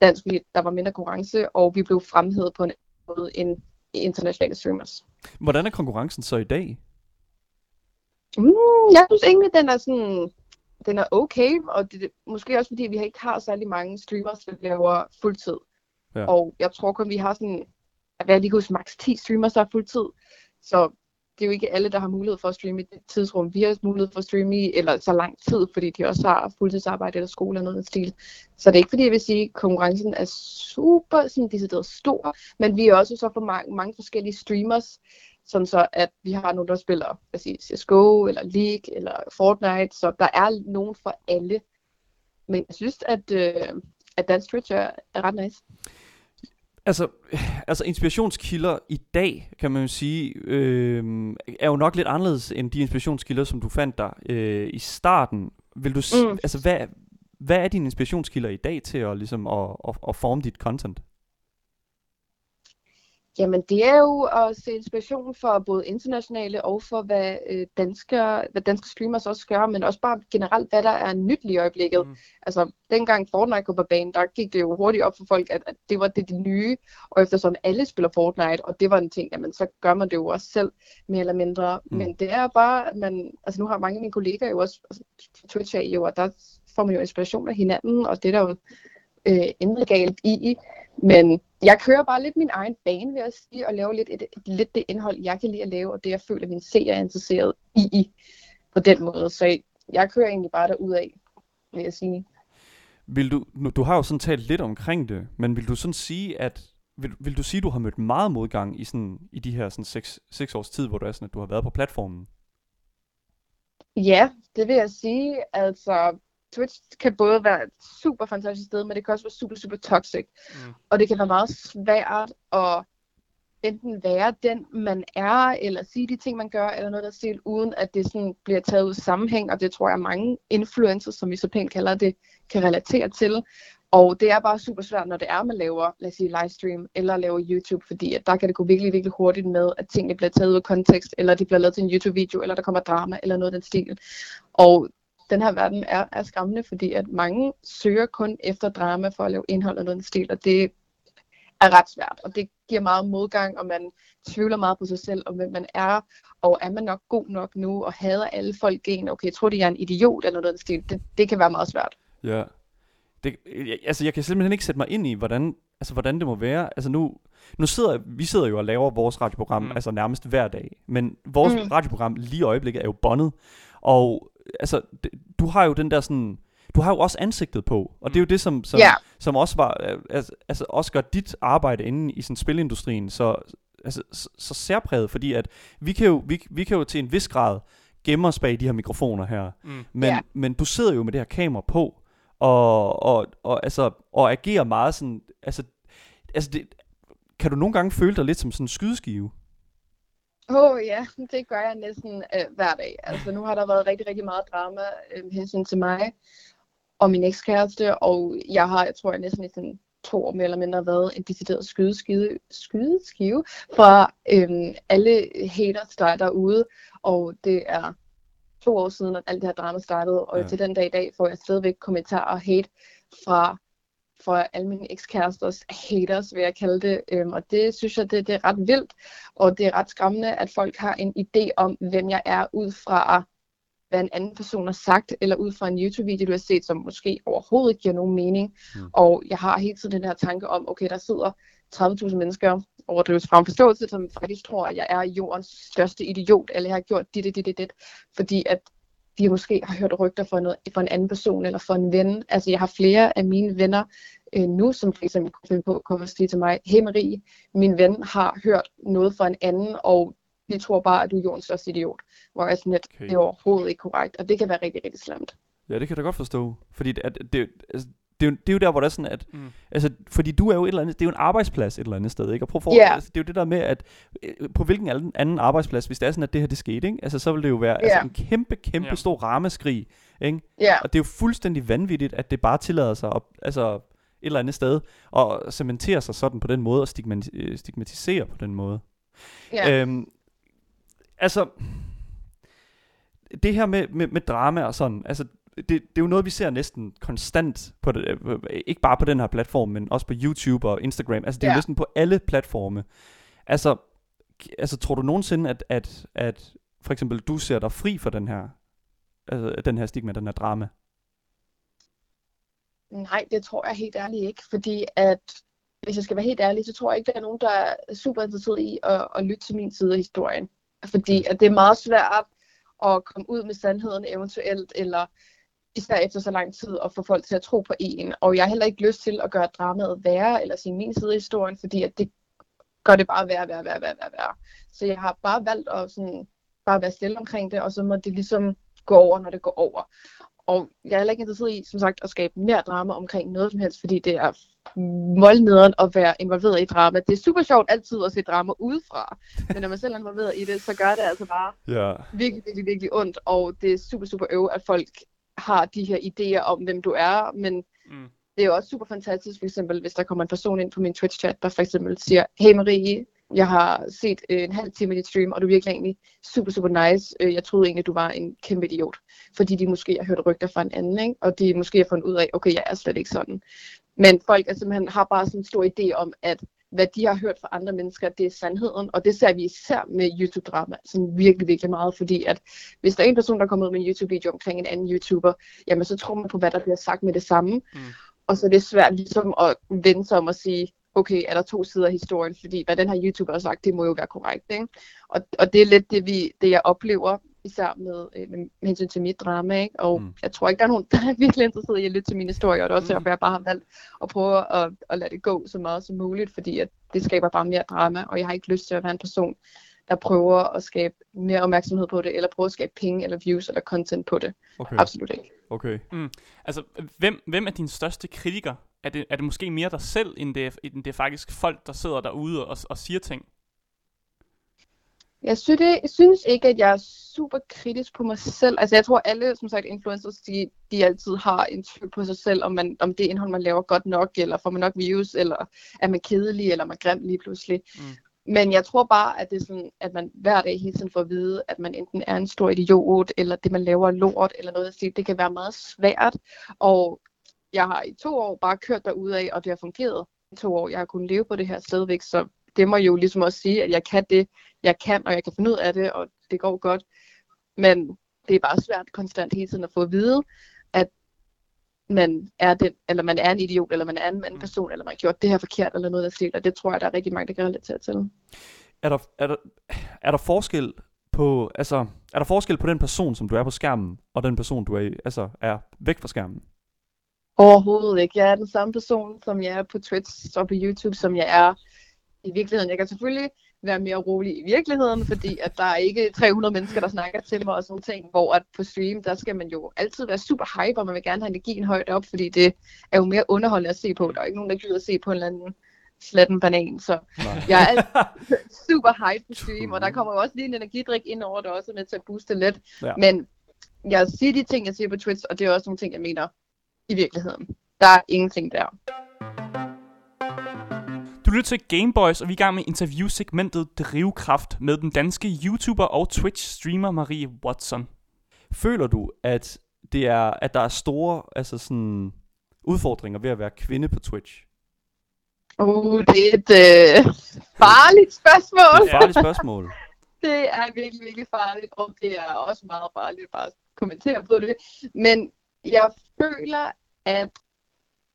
dansk, fordi der var mindre konkurrence, og vi blev fremhævet på en måde end internationale streamers. Hvordan er konkurrencen så i dag? Mm, jeg synes egentlig, den er sådan, den er okay, og det, måske også fordi, vi ikke har særlig mange streamers, der laver fuldtid. Ja. Og jeg tror kun, vi har sådan, at jeg lige huske, maks 10 streamers, der er fuldtid. Så det er jo ikke alle, der har mulighed for at streame i det tidsrum, vi har mulighed for at streame i, eller så lang tid, fordi de også har fuldtidsarbejde eller skole eller noget den stil. Så det er ikke fordi, jeg vil sige, at konkurrencen er super sådan decideret stor, men vi er også så for mange, mange forskellige streamers, sådan så at vi har nogen, der spiller siger, CSGO, eller League, eller Fortnite, så der er nogen for alle. Men jeg synes, at, øh, at Dance Twitch er, er ret nice. Altså, altså inspirationskilder i dag, kan man jo sige, øh, er jo nok lidt anderledes end de inspirationskilder, som du fandt der øh, i starten. Vil du, Mm. altså hvad, hvad er dine inspirationskilder i dag til at, ligesom, at, at, at forme dit content? Jamen, det er jo at se inspiration for både internationale og for, hvad, øh, danskere, hvad danske streamers også gør, men også bare generelt, hvad der er nyt lige i øjeblikket. Mm. Altså, dengang Fortnite kom på banen, der gik det jo hurtigt op for folk, at, at det var det, det nye, og eftersom alle spiller Fortnite, og det var en ting, jamen, så gør man det jo også selv, mere eller mindre. Mm. Men det er bare, at man, altså nu har mange af mine kollegaer jo også, altså, Twitch er jo, og der får man jo inspiration af hinanden, og det er der jo øh, intet galt i. Men jeg kører bare lidt min egen bane, vil jeg sige, og laver lidt, et, et, lidt det indhold, jeg kan lide at lave, og det jeg føler, at min seer er interesseret i, i på den måde. Så jeg kører egentlig bare derudad, vil jeg sige. Vil du, nu, du har jo sådan talt lidt omkring det, men vil du sådan sige, at vil, vil du sige, at du har mødt meget modgang i, sådan, i de her sådan seks, seks års tid, hvor du er sådan, at du har været på platformen? Ja, det vil jeg sige. Altså, Twitch kan både være et super fantastisk sted, men det kan også være super, super toxic. Mm. Og det kan være meget svært at enten være den, man er, eller sige de ting, man gør, eller noget der stil, uden at det sådan bliver taget ud af sammenhæng. Og det tror jeg, mange influencers, som vi så pænt kalder det, kan relatere til. Og det er bare super svært, når det er, man laver, lad os sige, livestream eller laver YouTube, fordi at der kan det gå virkelig, virkelig hurtigt med, at tingene bliver taget ud af kontekst, eller de bliver lavet til en YouTube-video, eller der kommer drama, eller noget af den stil. Og den her verden er, er skræmmende, fordi at mange søger kun efter drama for at lave indhold og noget stil, og det er ret svært, og det giver meget modgang, og man tvivler meget på sig selv, og hvem man er, og er man nok god nok nu, og hader alle folk en, okay, jeg tror, de er en idiot, eller noget den stil, det, det kan være meget svært. Ja. Det, jeg, altså, jeg kan simpelthen ikke sætte mig ind i, hvordan, altså, hvordan det må være. Altså nu, nu sidder vi sidder jo og laver vores radioprogram, Mm. altså nærmest hver dag. Men vores mm. radioprogram lige i øjeblikket er jo bondet. Og altså, det, du har jo den der sådan, du har jo også ansigtet på. Og det er jo det, som, som, Ja. som også var, øh, altså, altså også gør dit arbejde inde i sådan spilindustrien så, altså, så, så særpræget, fordi at vi kan, jo, vi, vi kan jo til en vis grad gemme os bag de her mikrofoner her. Mm. Men, Ja. men du sidder jo med det her kamera på, og, og, og, altså, og agerer meget sådan, altså, altså det, kan du nogle gange føle dig lidt som sådan en skydeskive? Åh oh, ja, det gør jeg næsten øh, hver dag. Altså nu har der været rigtig, rigtig meget drama øh, hensyn til mig og min ekskæreste, og jeg har, jeg tror jeg næsten i sådan to år mere eller mindre været en decideret skydeskive, skydeskive fra øh, alle haters, der er derude, og det er to år siden, at alt det her drama startede, og ja. til den dag i dag får jeg stadigvæk kommentarer og hate fra for alle mine ekskæresters haters, vil jeg kalde det. Øhm, og det synes jeg, det, det er ret vildt, og det er ret skræmmende, at folk har en idé om, hvem jeg er, ud fra hvad en anden person har sagt, eller ud fra en YouTube-video, du har set, som måske overhovedet ikke giver nogen mening. Mm. Og jeg har hele tiden den her tanke om, okay, der sidder 30.000 mennesker, overdrives frem forståelse, som faktisk tror, at jeg er jordens største idiot, eller jeg har gjort dit, dit, dit, dit, fordi at de måske har hørt rygter for, noget, for en anden person eller for en ven. Altså jeg har flere af mine venner øh, nu, som for eksempel kunne finde på kommer og sige til mig, hey Marie, min ven har hørt noget fra en anden, og de tror bare, at du er jordens største idiot. Hvor jeg sådan lidt, Okay. det er overhovedet ikke korrekt, og det kan være rigtig, rigtig slemt. Ja, det kan jeg da godt forstå. Fordi det, at, det, altså, det, er jo, det er jo der, hvor det er sådan, at... Mm. Altså, fordi du er jo et eller andet... Det er jo en arbejdsplads et eller andet sted, ikke? Og prøv for, Ja. altså, det er jo det der med, at... øh, På hvilken anden- anden arbejdsplads, hvis det er sådan, at det her det skete, ikke? Altså, så vil det jo være altså, Ja. en kæmpe, kæmpe Ja. stor rammeskrig, ikke? Ja, Og det er jo fuldstændig vanvittigt, at det bare tillader sig at, altså, et eller andet sted, og cementere sig sådan på den måde, og øh, stigmatisere på den måde. ja. Øhm, altså, det her med, med, med drama og sådan, altså, det, det er jo noget, vi ser næsten konstant, på det, øh, ikke bare på den her platform, men også på YouTube og Instagram. Altså, det er jo Ja. næsten på alle platforme. Altså, altså tror du nogensinde, at, at, at for eksempel du ser dig fri for den her, altså, den her stigma, den her drama? Nej, det tror jeg helt ærligt ikke, fordi at hvis jeg skal være helt ærlig, så tror jeg ikke, der er nogen, der er super interesseret i at, at lytte til min side af historien. Fordi at det er meget svært at komme ud med sandheden eventuelt, eller især efter så lang tid at få folk til at tro på en. Og jeg har heller ikke lyst til at gøre dramaet værre, eller sige min side af historien, fordi at det gør det bare værre, værre, værre, værre, værre, værre. Så jeg har bare valgt at sådan, bare være stille omkring det, og så må det ligesom gå over, når det går over. Og jeg er heller ikke interesseret i, som sagt, at skabe mere drama omkring noget som helst, fordi det er voldnederen at være involveret i drama. Det er super sjovt altid at se drama udefra, men når man selv er involveret i det, så gør det altså bare Ja. virkelig, virkelig, virkelig ondt, og det er super, super øv, at folk har de her idéer om, hvem du er, men Mm. det er jo også super fantastisk, for eksempel, hvis der kommer en person ind på min Twitch-chat, der for eksempel siger, hey Marie, jeg har set øh, en halv time af dit stream, og du virker egentlig super, super nice. Øh, jeg troede egentlig, du var en kæmpe idiot, fordi de måske har hørt rygter fra en anden, ikke? og de måske har fundet ud af, okay, jeg er slet ikke sådan. Men folk er simpelthen, har bare sådan en stor idé om, at hvad de har hørt fra andre mennesker, det er sandheden, og det ser vi især med YouTube-drama, sådan virkelig, virkelig meget, fordi at hvis der er en person, der kommer ud med en YouTube-video omkring en anden YouTuber, jamen så tror man på, hvad der bliver sagt med det samme, Mm. og så er det svært ligesom at vende sig om og sige, okay, er der to sider af historien, fordi hvad den her YouTuber har sagt, det må jo være korrekt, ikke? Og, og det er lidt det, vi, det jeg oplever, især med, øh, med hensyn til mit drama, ikke? Og Mm. mm. jeg tror ikke, der er nogen, der er virkelig interesseret i at lytte til mine historier, og det er også Mm. derfor, jeg bare har valgt at prøve at, at lade det gå så meget som muligt, fordi at det skaber bare mere drama, og jeg har ikke lyst til at være en person, der prøver at skabe mere opmærksomhed på det, eller prøver at skabe penge, eller views, eller content på det. Okay. Absolut ikke. Okay. Altså, hvem, hvem er din største kritiker? Er det, er det måske mere dig selv, end det, er, end det er faktisk folk, der sidder derude og, og siger ting? Jeg synes, det, synes ikke, at jeg er super kritisk på mig selv. Altså jeg tror alle, som sagt, influencers, de, de altid har en tvivl på sig selv, om, man, om det indhold, man laver godt nok, eller får man nok views, eller er man kedelig, eller er man grim lige pludselig. Mm. Men jeg tror bare, at det er sådan, at man hver dag hele tiden får at vide, at man enten er en stor idiot, eller det man laver er lort, eller noget af det. Det kan være meget svært, og jeg har i to år bare kørt derud af, og det har fungeret i to år. Jeg har kunnet leve på det her stadigvæk, så det må jo ligesom også sige, at jeg kan det, jeg kan, og jeg kan finde ud af det, og det går godt. Men det er bare svært konstant hele tiden at få at vide, at man er, den, eller man er en idiot, eller man er en anden person, eller man har gjort det her forkert, eller noget af stil, og det tror jeg, der er rigtig mange, der kan relatere til. Er der, er, der, er der forskel på, altså, er der forskel på den person, som du er på skærmen, og den person, du er, altså, er væk fra skærmen? Overhovedet ikke. Jeg er den samme person, som jeg er på Twitch og på YouTube, som jeg er i virkeligheden. Jeg kan selvfølgelig være mere rolig i virkeligheden, fordi at der er ikke 300 mennesker, der snakker til mig og sådan ting, hvor at på stream, der skal man jo altid være super hype, og man vil gerne have energien højt op, fordi det er jo mere underholdende at se på. Der er ikke nogen, der gider at se på en eller anden slatten banan, så Nej. jeg er altid super hype på stream, og der kommer jo også lige en energidrik ind over det også, med til at booste lidt. Ja. Men jeg siger de ting, jeg siger på Twitch, og det er også nogle ting, jeg mener i virkeligheden. Der er ingenting der. Du lytter til Gameboys, og vi er i gang med interviewsegmentet Drivkraft med den danske YouTuber og Twitch-streamer Marie Watson. Føler du, at det er, at der er store, altså sådan, udfordringer ved at være kvinde på Twitch? Uh, det er et øh, farligt spørgsmål. Det er et farligt spørgsmål. Det er virkelig, virkelig farligt, og det er også meget farligt bare at kommentere på det. Men jeg føler, at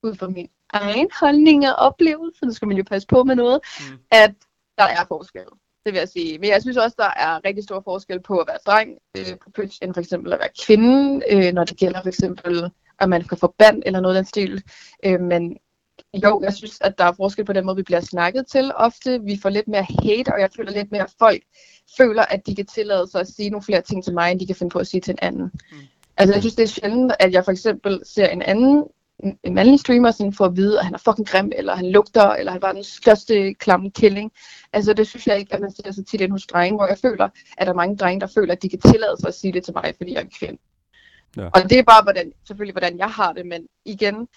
ud fra min egen holdning og oplevelse, så skal man jo passe på med noget, Mm. at der er forskel. Det vil jeg sige. Men jeg synes også, der er rigtig stor forskel på at være dreng øh, på Twitch, end for eksempel at være kvinde, øh, når det gælder for eksempel, at man kan få band eller noget af den stil. Øh, men jo, jeg synes, at der er forskel på den måde, vi bliver snakket til ofte. Vi får lidt mere hate, og jeg føler lidt mere, at folk føler, at de kan tillade sig at sige nogle flere ting til mig, end de kan finde på at sige til en anden. Mm. Altså, jeg synes, det er sjældent, at jeg for eksempel ser en anden en- mandlig streamer sådan for at vide, at han er fucking grim, eller han lugter, eller han var den største klamme killing. Altså det synes jeg ikke, at man ser så tit ind hos drenge, hvor jeg føler, at der er mange drenge, der føler, at de kan tillade sig at sige det til mig, fordi jeg er en kvinde. Ja. Og det er bare hvordan, selvfølgelig, hvordan jeg har det, men igen,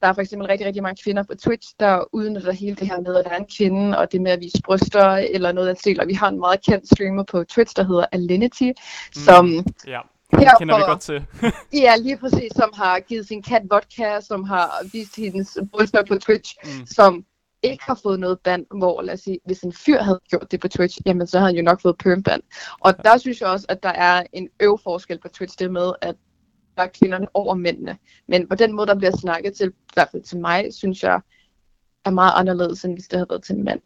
der er for eksempel rigtig, rigtig mange kvinder på Twitch, der udnytter hele det her med, at der er en kvinde, og det med at vise bryster, eller noget af stil. Og vi har en meget kendt streamer på Twitch, der hedder Alinity, mm. som Ja, det kender vi godt til. Ja, lige præcis, som har givet sin kat vodka, som har vist hendes bryster på Twitch, Mm. mm. som ikke har fået noget band, hvor lad os sige, hvis en fyr havde gjort det på Twitch, jamen så havde han jo nok fået permband. Og ja. der synes jeg også, at der er en øv forskel på Twitch, det med, at der er kvinderne over mændene. Men på den måde, der bliver snakket til, i hvert fald til mig, synes jeg, er meget anderledes, end hvis det havde været til en mand.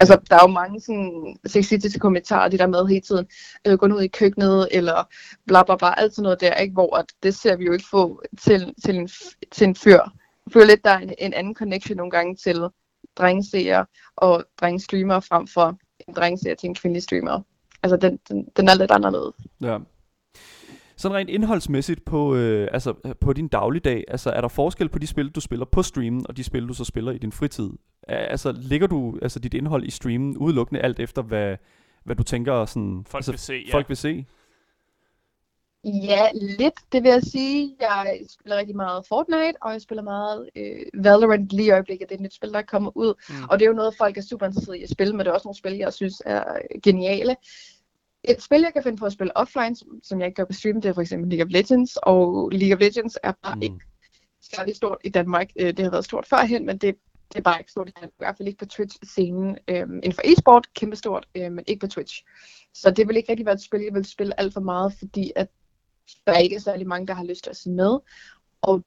Altså, der er jo mange sådan sexistiske kommentarer, de der med hele tiden, øh, gå nu ud i køkkenet, eller bla bla bla, alt sådan noget der, ikke? hvor at det ser vi jo ikke få til, til, en, til en fyr. Jeg føler lidt, der er en, en anden connection nogle gange til drengseere og drengestreamere frem for en drengeseer til en kvindelig streamer. Altså, den, den, den er lidt anderledes. Ja. Sådan rent indholdsmæssigt på, øh, altså, på din dagligdag, altså er der forskel på de spil, du spiller på streamen, og de spil, du så spiller i din fritid? Altså ligger du altså, dit indhold i streamen udelukkende alt efter, hvad, hvad du tænker, sådan, Folk altså, vil se, ja. folk vil se? Ja, lidt, det vil jeg sige. Jeg spiller rigtig meget Fortnite, og jeg spiller meget øh, Valorant lige i øjeblikket. Det er et nyt spil, der er kommet ud. Mm. Og det er jo noget, folk er super interesserede i at spille, men det er også nogle spil, jeg synes er geniale. Et spil, jeg kan finde på at spille offline, som, som jeg ikke gør på stream, det er for eksempel League of Legends. Og League of Legends er bare mm. ikke særlig stort i Danmark. Øh, Det har været stort førhen, men det, det er bare ikke stort i Danmark. I hvert fald ikke på Twitch-scenen. Øhm, inden for e-sport, kæmpestort, øh, men ikke på Twitch. Så det vil ikke rigtig være et spil, jeg vil spille alt for meget, fordi at der er ikke særlig mange, der har lyst til at se med. Og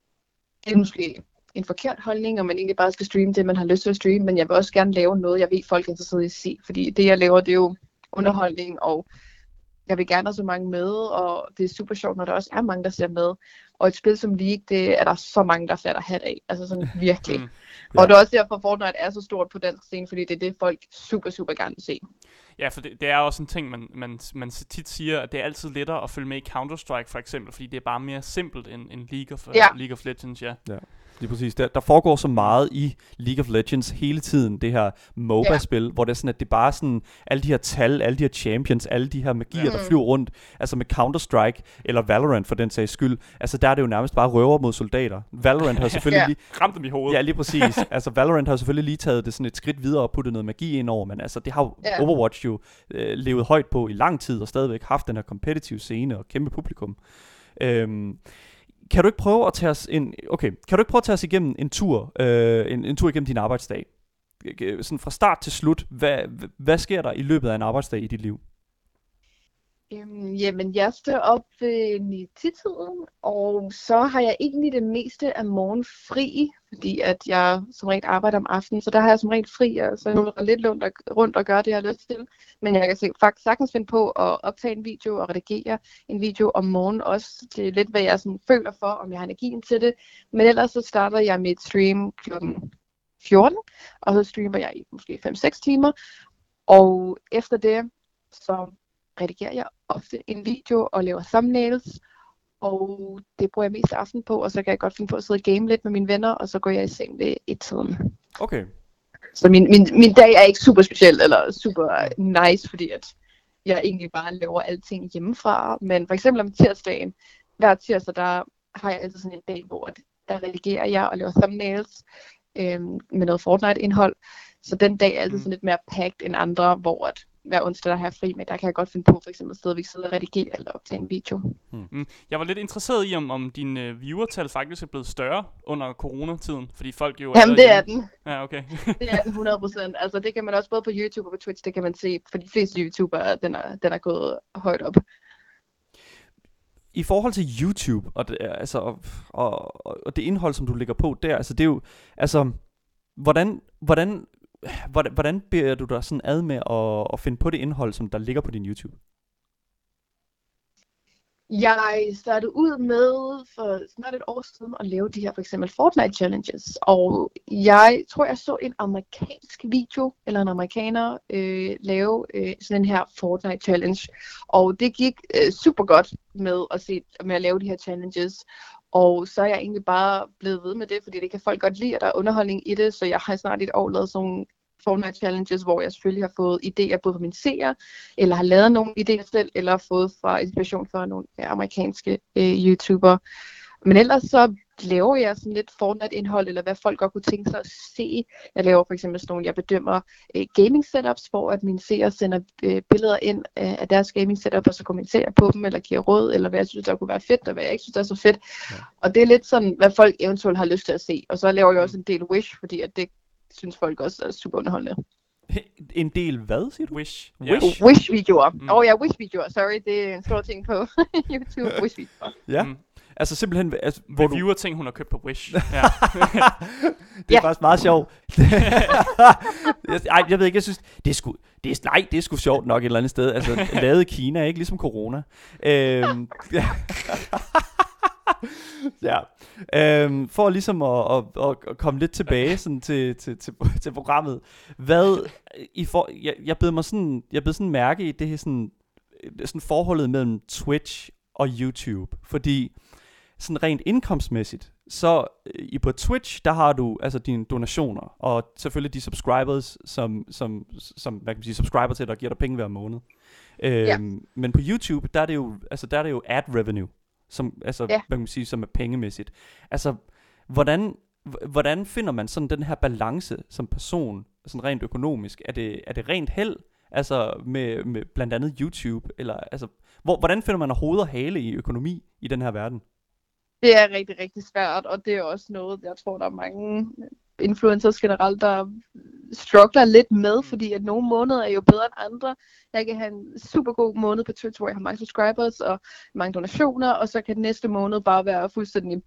det er måske en forkert holdning, og man egentlig bare skal streame det, man har lyst til at streame, men jeg vil også gerne lave noget, jeg ved, folk er interesseret i at se, fordi det, jeg laver, det er jo underholdning, og jeg vil gerne have så mange med, og det er super sjovt, når der også er mange, der ser med. Og et spil som League, det er der så mange, der fatter hat af. Altså sådan virkelig. Mm. Mm. Og det er også derfor, Fortnite er så stort på dansk scene, fordi det er det, folk super, super gerne vil se. Ja, for det, det er også en ting, man, man, man tit siger, at det er altid lettere at følge med i Counter-Strike for eksempel, fordi det er bare mere simpelt end, end League, of, Ja. League of Legends, ja. Lige præcis. Der, der foregår så meget i League of Legends hele tiden, det her MOBA-spil, ja. hvor det er sådan, at det er bare sådan, alle de her tal, alle de her champions, alle de her magier, ja. Ja. der flyver rundt, altså med Counter-Strike, eller Valorant for den sags skyld, altså der er det jo nærmest bare røver mod soldater. Valorant har selvfølgelig Ja. lige, Ram dem i hovedet. ja lige præcis, altså Valorant har selvfølgelig lige taget det sådan et skridt videre og puttet noget magi ind over, men altså det har jo Ja. Overwatch jo øh, levet højt på i lang tid, og stadigvæk haft den her competitive scene og kæmpe publikum. Øhm, kan du ikke prøve at tage os en, okay, kan du ikke prøve at tage os igennem en tur, øh, en, en tur igennem din arbejdsdag? Sådan fra start til slut, hvad- hvad sker der i løbet af en arbejdsdag i dit liv? Øhm, jamen, jeg står op ved 9-tiden, og så har jeg egentlig det meste af morgen fri, fordi at jeg som regel arbejder om aftenen, så der har jeg som regel fri, og så er jeg lidt rundt og, rundt og gøre det, jeg har lyst til. Men jeg kan se, faktisk sagtens finde på at optage en video og redigere en video om morgenen også. Det er lidt, hvad jeg sådan føler for, om jeg har energien til det. Men ellers så starter jeg mit stream kl. 14, og så streamer jeg i måske 5-6 timer. Og efter det, så redigerer jeg ofte en video og laver thumbnails, og det bruger jeg mest af aften på, og så kan jeg godt finde på at sidde og game lidt med mine venner, og så går jeg i seng ved et tiden. Okay. Så min, min, min dag er ikke super speciel eller super nice, fordi at jeg egentlig bare laver alting hjemmefra. Men for eksempel om tirsdagen, hver tirsdag, der har jeg altid sådan en dag, hvor der redigerer jeg og laver thumbnails øhm, med noget Fortnite-indhold. Så den dag er altid Mm. sådan lidt mere packed end andre, hvor at hver onsdag, der har jeg fri med, der kan jeg godt finde på for eksempel at stadigvæk sidde og redigere eller optage en video. Mm. Jeg var lidt interesseret i, om, om dine øh, viewertal faktisk er blevet større under coronatiden, fordi folk jo... Jamen det er den. Ja, okay. Det er den 100 procent. Altså det kan man også både på YouTube og på Twitch, det kan man se. For de fleste YouTubere, den er, den er gået højt op. I forhold til YouTube og det, altså, og, og, og det indhold, som du lægger på der, altså det er jo, altså, hvordan, hvordan, hvordan, hvordan beder du dig sådan ad med at, at finde på det indhold, som der ligger på din YouTube? Jeg startede ud med for snart et år siden at lave de her for eksempel Fortnite challenges, og jeg tror jeg så en amerikansk video, eller en amerikaner øh, lave øh, sådan en her Fortnite challenge, og det gik øh, super godt med at, se, med at lave de her challenges, og så er jeg egentlig bare blevet ved med det, fordi det kan folk godt lide, at der er underholdning i det, så jeg har snart et år lavet sådan Fortnite challenges, hvor jeg selvfølgelig har fået idéer både fra mine seere, eller har lavet nogle idéer selv, eller fået fra inspiration fra nogle amerikanske øh, YouTubere. Men ellers så laver jeg sådan lidt Fortnite-indhold, eller hvad folk godt kunne tænke sig at se. Jeg laver for eksempel sådan nogle, jeg bedømmer øh, gaming setups, hvor at mine seere sender øh, billeder ind øh, af deres gaming setup, og så kommenterer på dem, eller giver råd, eller hvad jeg synes, der kunne være fedt, og hvad jeg ikke synes, der er så fedt. Ja. Og det er lidt sådan, hvad folk eventuelt har lyst til at se. Og så laver jeg også en del Wish, fordi at det synes folk også er super underholdende. En del hvad, siger du? Wish. Wish? Wish-videoer. Åh Mm. mm. oh, ja, Wish-videoer. Sorry, det er en stor ting på YouTube. Wish-videoer. Ja. Mm. Altså simpelthen, altså, hvor du, Reviewer ting, hun har købt på Wish. Ja. det er Ja. faktisk meget sjovt. Jeg- Ej, jeg ved ikke, jeg synes, det er sgu, det er, nej, det er sgu sjovt nok et eller andet sted. Altså, lavet i Kina, ikke? Ligesom corona. Øhm, ja. ja. Øhm, for ligesom at, at, at, at komme lidt tilbage sådan til, til, til, til programmet. Hvad, i for, jeg, jeg bed mig sådan, jeg bed sådan mærke i det her sådan, sådan forholdet mellem Twitch og YouTube. Fordi sådan rent indkomstmæssigt, så øh, i på Twitch, der har du altså dine donationer, og selvfølgelig de subscribers, som, som, som hvad kan man sige, subscriber til dig, og giver dig penge hver måned. Øhm, Ja. Men på YouTube, der er det jo, altså der er det jo ad revenue, som, altså, Ja. hvad kan man sige, som er pengemæssigt. Altså, hvordan, hvordan finder man sådan den her balance som person, sådan rent økonomisk? Er det, er det rent held, altså med, med blandt andet YouTube, eller altså, hvor, hvordan finder man hoved og hale i økonomi i den her verden? Det er rigtig, rigtig svært, og det er også noget, jeg tror, der er mange influencers generelt, der struggler lidt med, fordi at nogle måneder er jo bedre end andre. Jeg kan have en super god måned på Twitch, hvor jeg har mange subscribers og mange donationer, og så kan den næste måned bare være fuldstændig...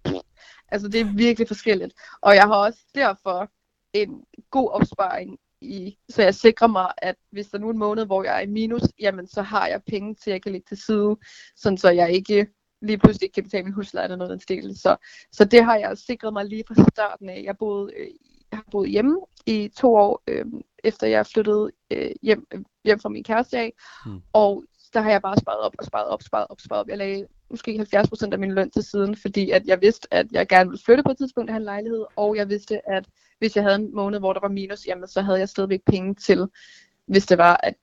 Altså det er virkelig forskelligt. Og jeg har også derfor en god opsparing i, så jeg sikrer mig, at hvis der nu er en måned, hvor jeg er i minus, jamen så har jeg penge til, at jeg kan lægge til side, sådan så jeg ikke lige pludselig ikke kan betale min husleje eller noget af den stil. Så, så det har jeg sikret mig lige fra starten af. Jeg, boede, øh, jeg har boet hjemme i to år, øh, efter jeg flyttede øh, hjem, øh, hjem fra min kæreste af. Hmm. Og der har jeg bare sparet op og sparet op, sparet op, sparet op. Jeg lagde måske 70% af min løn til siden, fordi at jeg vidste, at jeg gerne ville flytte på et tidspunkt af en lejlighed, og jeg vidste, at hvis jeg havde en måned, hvor der var minus, jamen så havde jeg stadigvæk penge til, hvis det var, at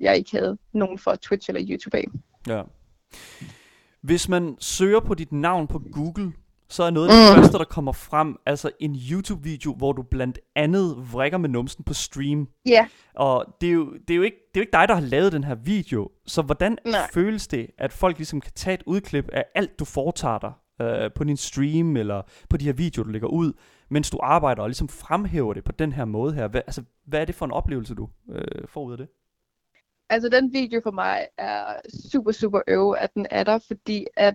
jeg ikke havde nogen for Twitch eller YouTube af. Ja. Hvis man søger på dit navn på Google, så er noget af det Mm. første, der kommer frem, altså en YouTube-video, hvor du blandt andet vrikker med numsen på stream. Ja, Og det er, jo, det, er jo ikke, det er jo ikke dig, der har lavet den her video. Så hvordan Nej. føles det, at folk ligesom kan tage et udklip af alt, du foretager dig øh, på din stream, eller på de her videoer, du lægger ud, mens du arbejder, og ligesom fremhæver det på den her måde her? Hvad, altså, hvad er det for en oplevelse, du øh, får ud af det? Altså den video for mig er super, super øve, at den er der, fordi at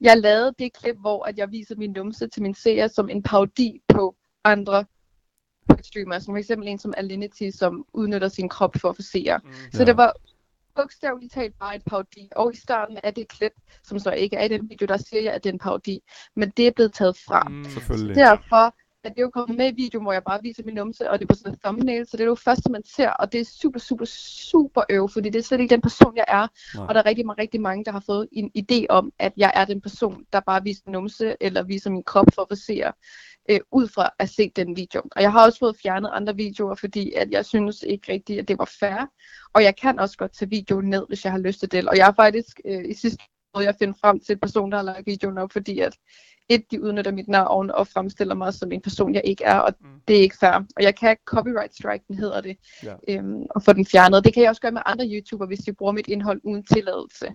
jeg lavede det klip, hvor at jeg viser min numse til min seer som en parodi på andre streamere, som for eksempel en som Alinity, som udnytter sin krop for at få seere. Mm. Så Ja. det var bogstaveligt talt bare et parodi. Og i starten af det klip, som så ikke er i den video, der siger jeg, at det er en parodi. Men det er blevet taget fra. Mm. Selvfølgelig. Derfor at det er jo kommet med i videoen, hvor jeg bare viser min numse, og det er på sådan en thumbnail, så det er jo det første, man ser, og det er super, super, super øv, fordi det er slet ikke den person, jeg er, Nej. og der er rigtig, rigtig mange, der har fået en idé om, at jeg er den person, der bare viser min numse, eller viser min krop for at seere, øh, ud fra at se den video. Og jeg har også fået fjernet andre videoer, fordi at jeg synes ikke rigtigt, at det var fair, og jeg kan også godt tage videoen ned, hvis jeg har lyst til det, og jeg har faktisk øh, i sidste måde, jeg finder frem til en person, der har lagt videoen op, fordi at et, de udnytter mit navn og fremstiller mig som en person, jeg ikke er, og Mm. det er ikke fair. Og jeg kan copyright strike, den hedder det, Ja. øhm, og få den fjernet. Det kan jeg også gøre med andre YouTubere, hvis de bruger mit indhold uden tilladelse.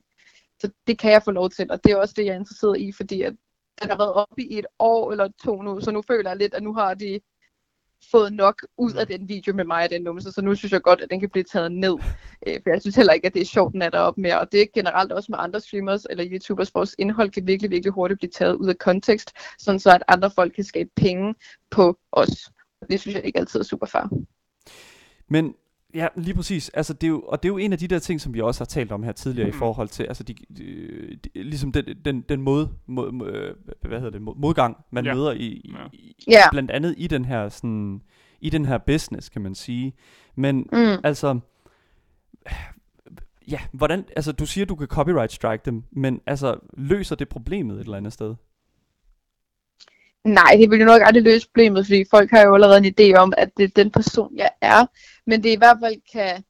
Så det kan jeg få lov til, og det er også det, jeg er interesseret i, fordi at den har været oppe i et år eller to nu, så nu føler jeg lidt, at nu har de fået nok ud af den video med mig og den numse, så nu synes jeg godt, at den kan blive taget ned. Øh, for jeg synes heller ikke, at det er sjovt, den er deroppe mere. Og det er generelt også med andre streamers eller YouTubers, vores indhold kan virkelig, virkelig hurtigt blive taget ud af kontekst, sådan så at andre folk kan skabe penge på os. Det synes jeg ikke altid er super fair. Men ja, lige præcis. Altså, det er jo, og det er jo en af de der ting, som vi også har talt om her tidligere mm. i Mhm. forhold til, altså de, de, de, ligesom den, den, den mod, mod, mod, hvad hedder det, mod, modgang, man Ja. møder i, i, Ja. i Ja. blandt andet i den her sådan, i den her business, kan man sige. Men Mm. altså, ja, hvordan, altså du siger, du kan copyright strike dem, men altså, løser det problemet et eller andet sted? Nej, det vil jo nok aldrig løse problemet, fordi folk har jo allerede en idé om, at det er den person, jeg er. Men det i hvert fald kan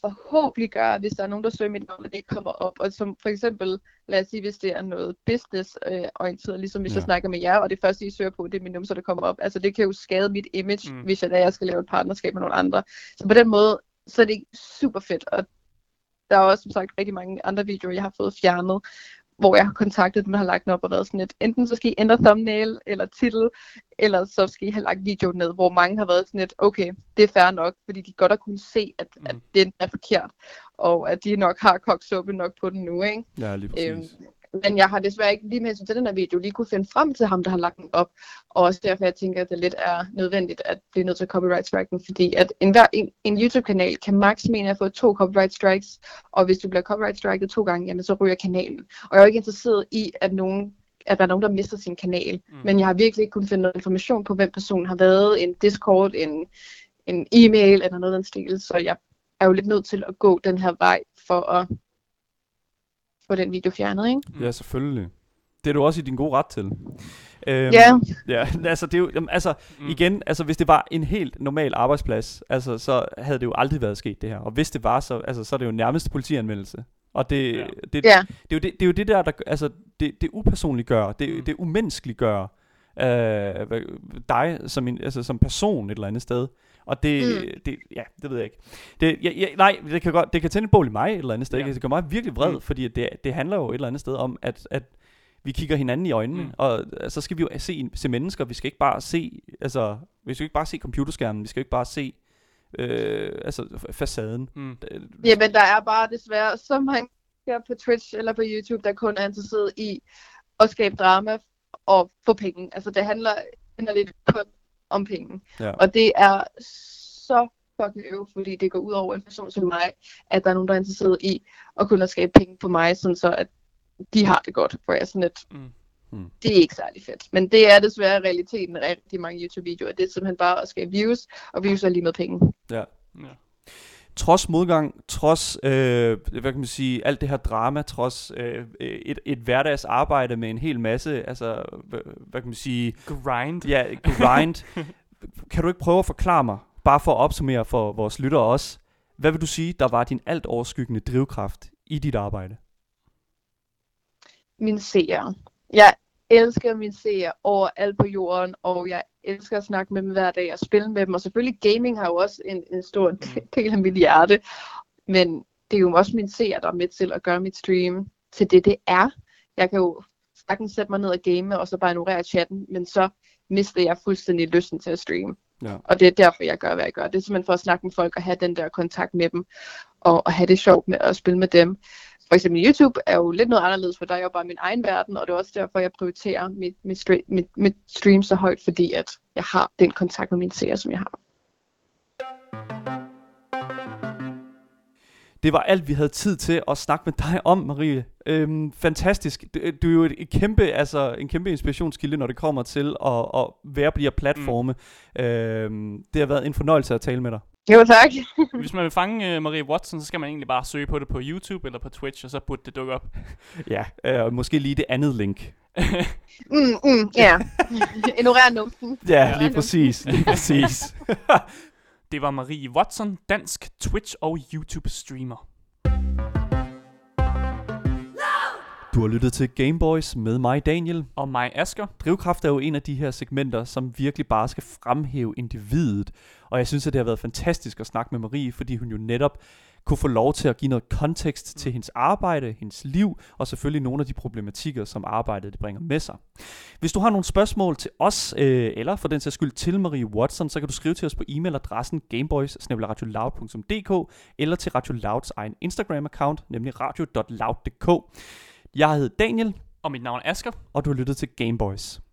forhåbentlig gøre, hvis der er nogen, der søger mit navn, og det ikke kommer op. Og som for eksempel, lad os sige, hvis det er noget business-orienteret, ligesom hvis Ja. jeg snakker med jer, og det første, I søger på, det er min nummer, så der kommer op. Altså det kan jo skade mit image, mm. hvis jeg, da jeg skal lave et partnerskab med nogle andre. Så på den måde, så er det super fedt. Og der er også, som sagt, rigtig mange andre videoer, jeg har fået fjernet, hvor jeg har kontaktet dem, der har lagt den op og været sådan lidt, enten så skal I ændre thumbnail eller titel, eller så skal I have lagt videoen ned, hvor mange har været sådan lidt, okay, det er fair nok, fordi de godt har kunnet se, at, Mm. at det er forkert, og at de nok har kogt suppe nok på den nu, ikke? Ja, lige præcis. Øhm, men jeg har desværre ikke lige med til den her video lige kunne finde frem til ham, der har lagt den op. Og også derfor, jeg tænker, at det lidt er nødvendigt at blive nødt til at copyright strike den, fordi at en, hver, en, en YouTube-kanal kan maks mene at få to copyright strikes, og hvis du bliver copyright striket to gange, jamen så ryger kanalen. Og jeg er jo ikke interesseret i, at nogen at der er nogen, der mister sin kanal. Mm. Men jeg har virkelig ikke kunnet finde noget information på, hvem personen har været, en Discord, en, en e-mail eller noget af den stil. Så jeg er jo lidt nødt til at gå den her vej for at få den video fjernet, ikke? Ja, selvfølgelig. Det er du også i din gode ret til. Øhm, Ja. Ja, altså det er jo, jamen, altså Mm. igen, altså hvis det var en helt normal arbejdsplads, altså så havde det jo aldrig været sket det her. Og hvis det var, så, altså, så er det jo nærmest politianmeldelse. Og det, Ja. det, Ja. det, er jo det, det er jo det der, der altså det, det upersonligt gør, det, Mm. det umenneskeligt gør øh, dig som, en, altså, som person et eller andet sted. Og det, Mm. det ja, det ved jeg ikke. Det, ja, ja, nej, det kan godt, det kan tænde et bål i mig et eller andet sted. Ja. Det gør mig virkelig vred, Mm. fordi det, det handler jo et eller andet sted om, at, at vi kigger hinanden i øjnene, Mm. og øh, så skal vi jo se, se mennesker. Vi skal ikke bare se, altså, vi skal ikke bare se computerskærmen. Vi skal ikke bare se, øh, altså, facaden. Mm. Øh, Jamen, der er bare desværre så mange på Twitch eller på YouTube, der kun er interesseret i at skabe drama og få penge. Altså, det handler, handler lidt kun om penge. Ja. Og det er så fucking øv, fordi det går ud over en person som mig, at der er nogen, der er interesseret i at kunne skabe penge på mig, sådan så at de har det godt, hvor jeg er sådan lidt, Mm. det er ikke særlig fedt. Men det er desværre realiteten af rigtig mange YouTube-videoer. Det er simpelthen bare at skabe views, og views er lige med penge. ja. Ja. Trods modgang, trods, øh, hvad kan man sige, alt det her drama, trods øh, et, et hverdagsarbejde med en hel masse, altså, hvad, hvad kan man sige, Grind. ja, grind. kan du ikke prøve at forklare mig, bare for at opsummere for vores lyttere også, hvad vil du sige, der var din alt overskyggende drivkraft i dit arbejde? mine seere. Jeg elsker mine seere overalt på jorden, og jeg elsker at snakke med dem hver dag og spille med dem. Og selvfølgelig gaming har jo også en, en stor del af mit hjerte. Men det er jo også mine seere, der er med til at gøre mit stream til det, det er. Jeg kan jo sagtens sætte mig ned og game, og så bare ignorere chatten, men så mister jeg fuldstændig lysten til at streame. Ja. Og det er derfor, jeg gør, hvad jeg gør. Det er simpelthen for at snakke med folk og have den der kontakt med dem, og, og have det sjovt med at spille med dem. For eksempel YouTube er jo lidt noget anderledes, for der er jo bare min egen verden, og det er også derfor, jeg prioriterer mit, mit, stre- mit, mit stream så højt, fordi at jeg har den kontakt med mine seere, som jeg har. Det var alt, vi havde tid til at snakke med dig om, Marie. Øhm, fantastisk. Du, er jo et, et kæmpe, altså, en kæmpe inspirationskilde, når det kommer til at, at være på de her platforme. Mm. Øhm, det har været en fornøjelse at tale med dig. Jo, tak. Hvis man vil fange uh, Marie Watson, så skal man egentlig bare søge på det på YouTube eller på Twitch, og så burde det dukke op. Ja, øh, måske lige det andet link. Mm, mm, ja. Ignorer numsen. Ja, lige præcis. Lige præcis. Det var Marie Watson, dansk Twitch- og YouTube-streamer. Du har lyttet til Gameboys med mig, Daniel. Og mig, Asker. Drivkraft er jo en af de her segmenter, som virkelig bare skal fremhæve individet. Og jeg synes, at det har været fantastisk at snakke med Marie, fordi hun jo netop kunne få lov til at give noget kontekst til hendes arbejde, hendes liv, og selvfølgelig nogle af de problematikker, som arbejdet det bringer med sig. Hvis du har nogle spørgsmål til os, øh, eller for den sags skyld til Marie Watson, så kan du skrive til os på e-mailadressen gameboys eller til Radio Louds egen Instagram-account, nemlig radio.loud.dk. Jeg hedder Daniel, Og mit navn er Asker. og du har lyttet til Gameboys.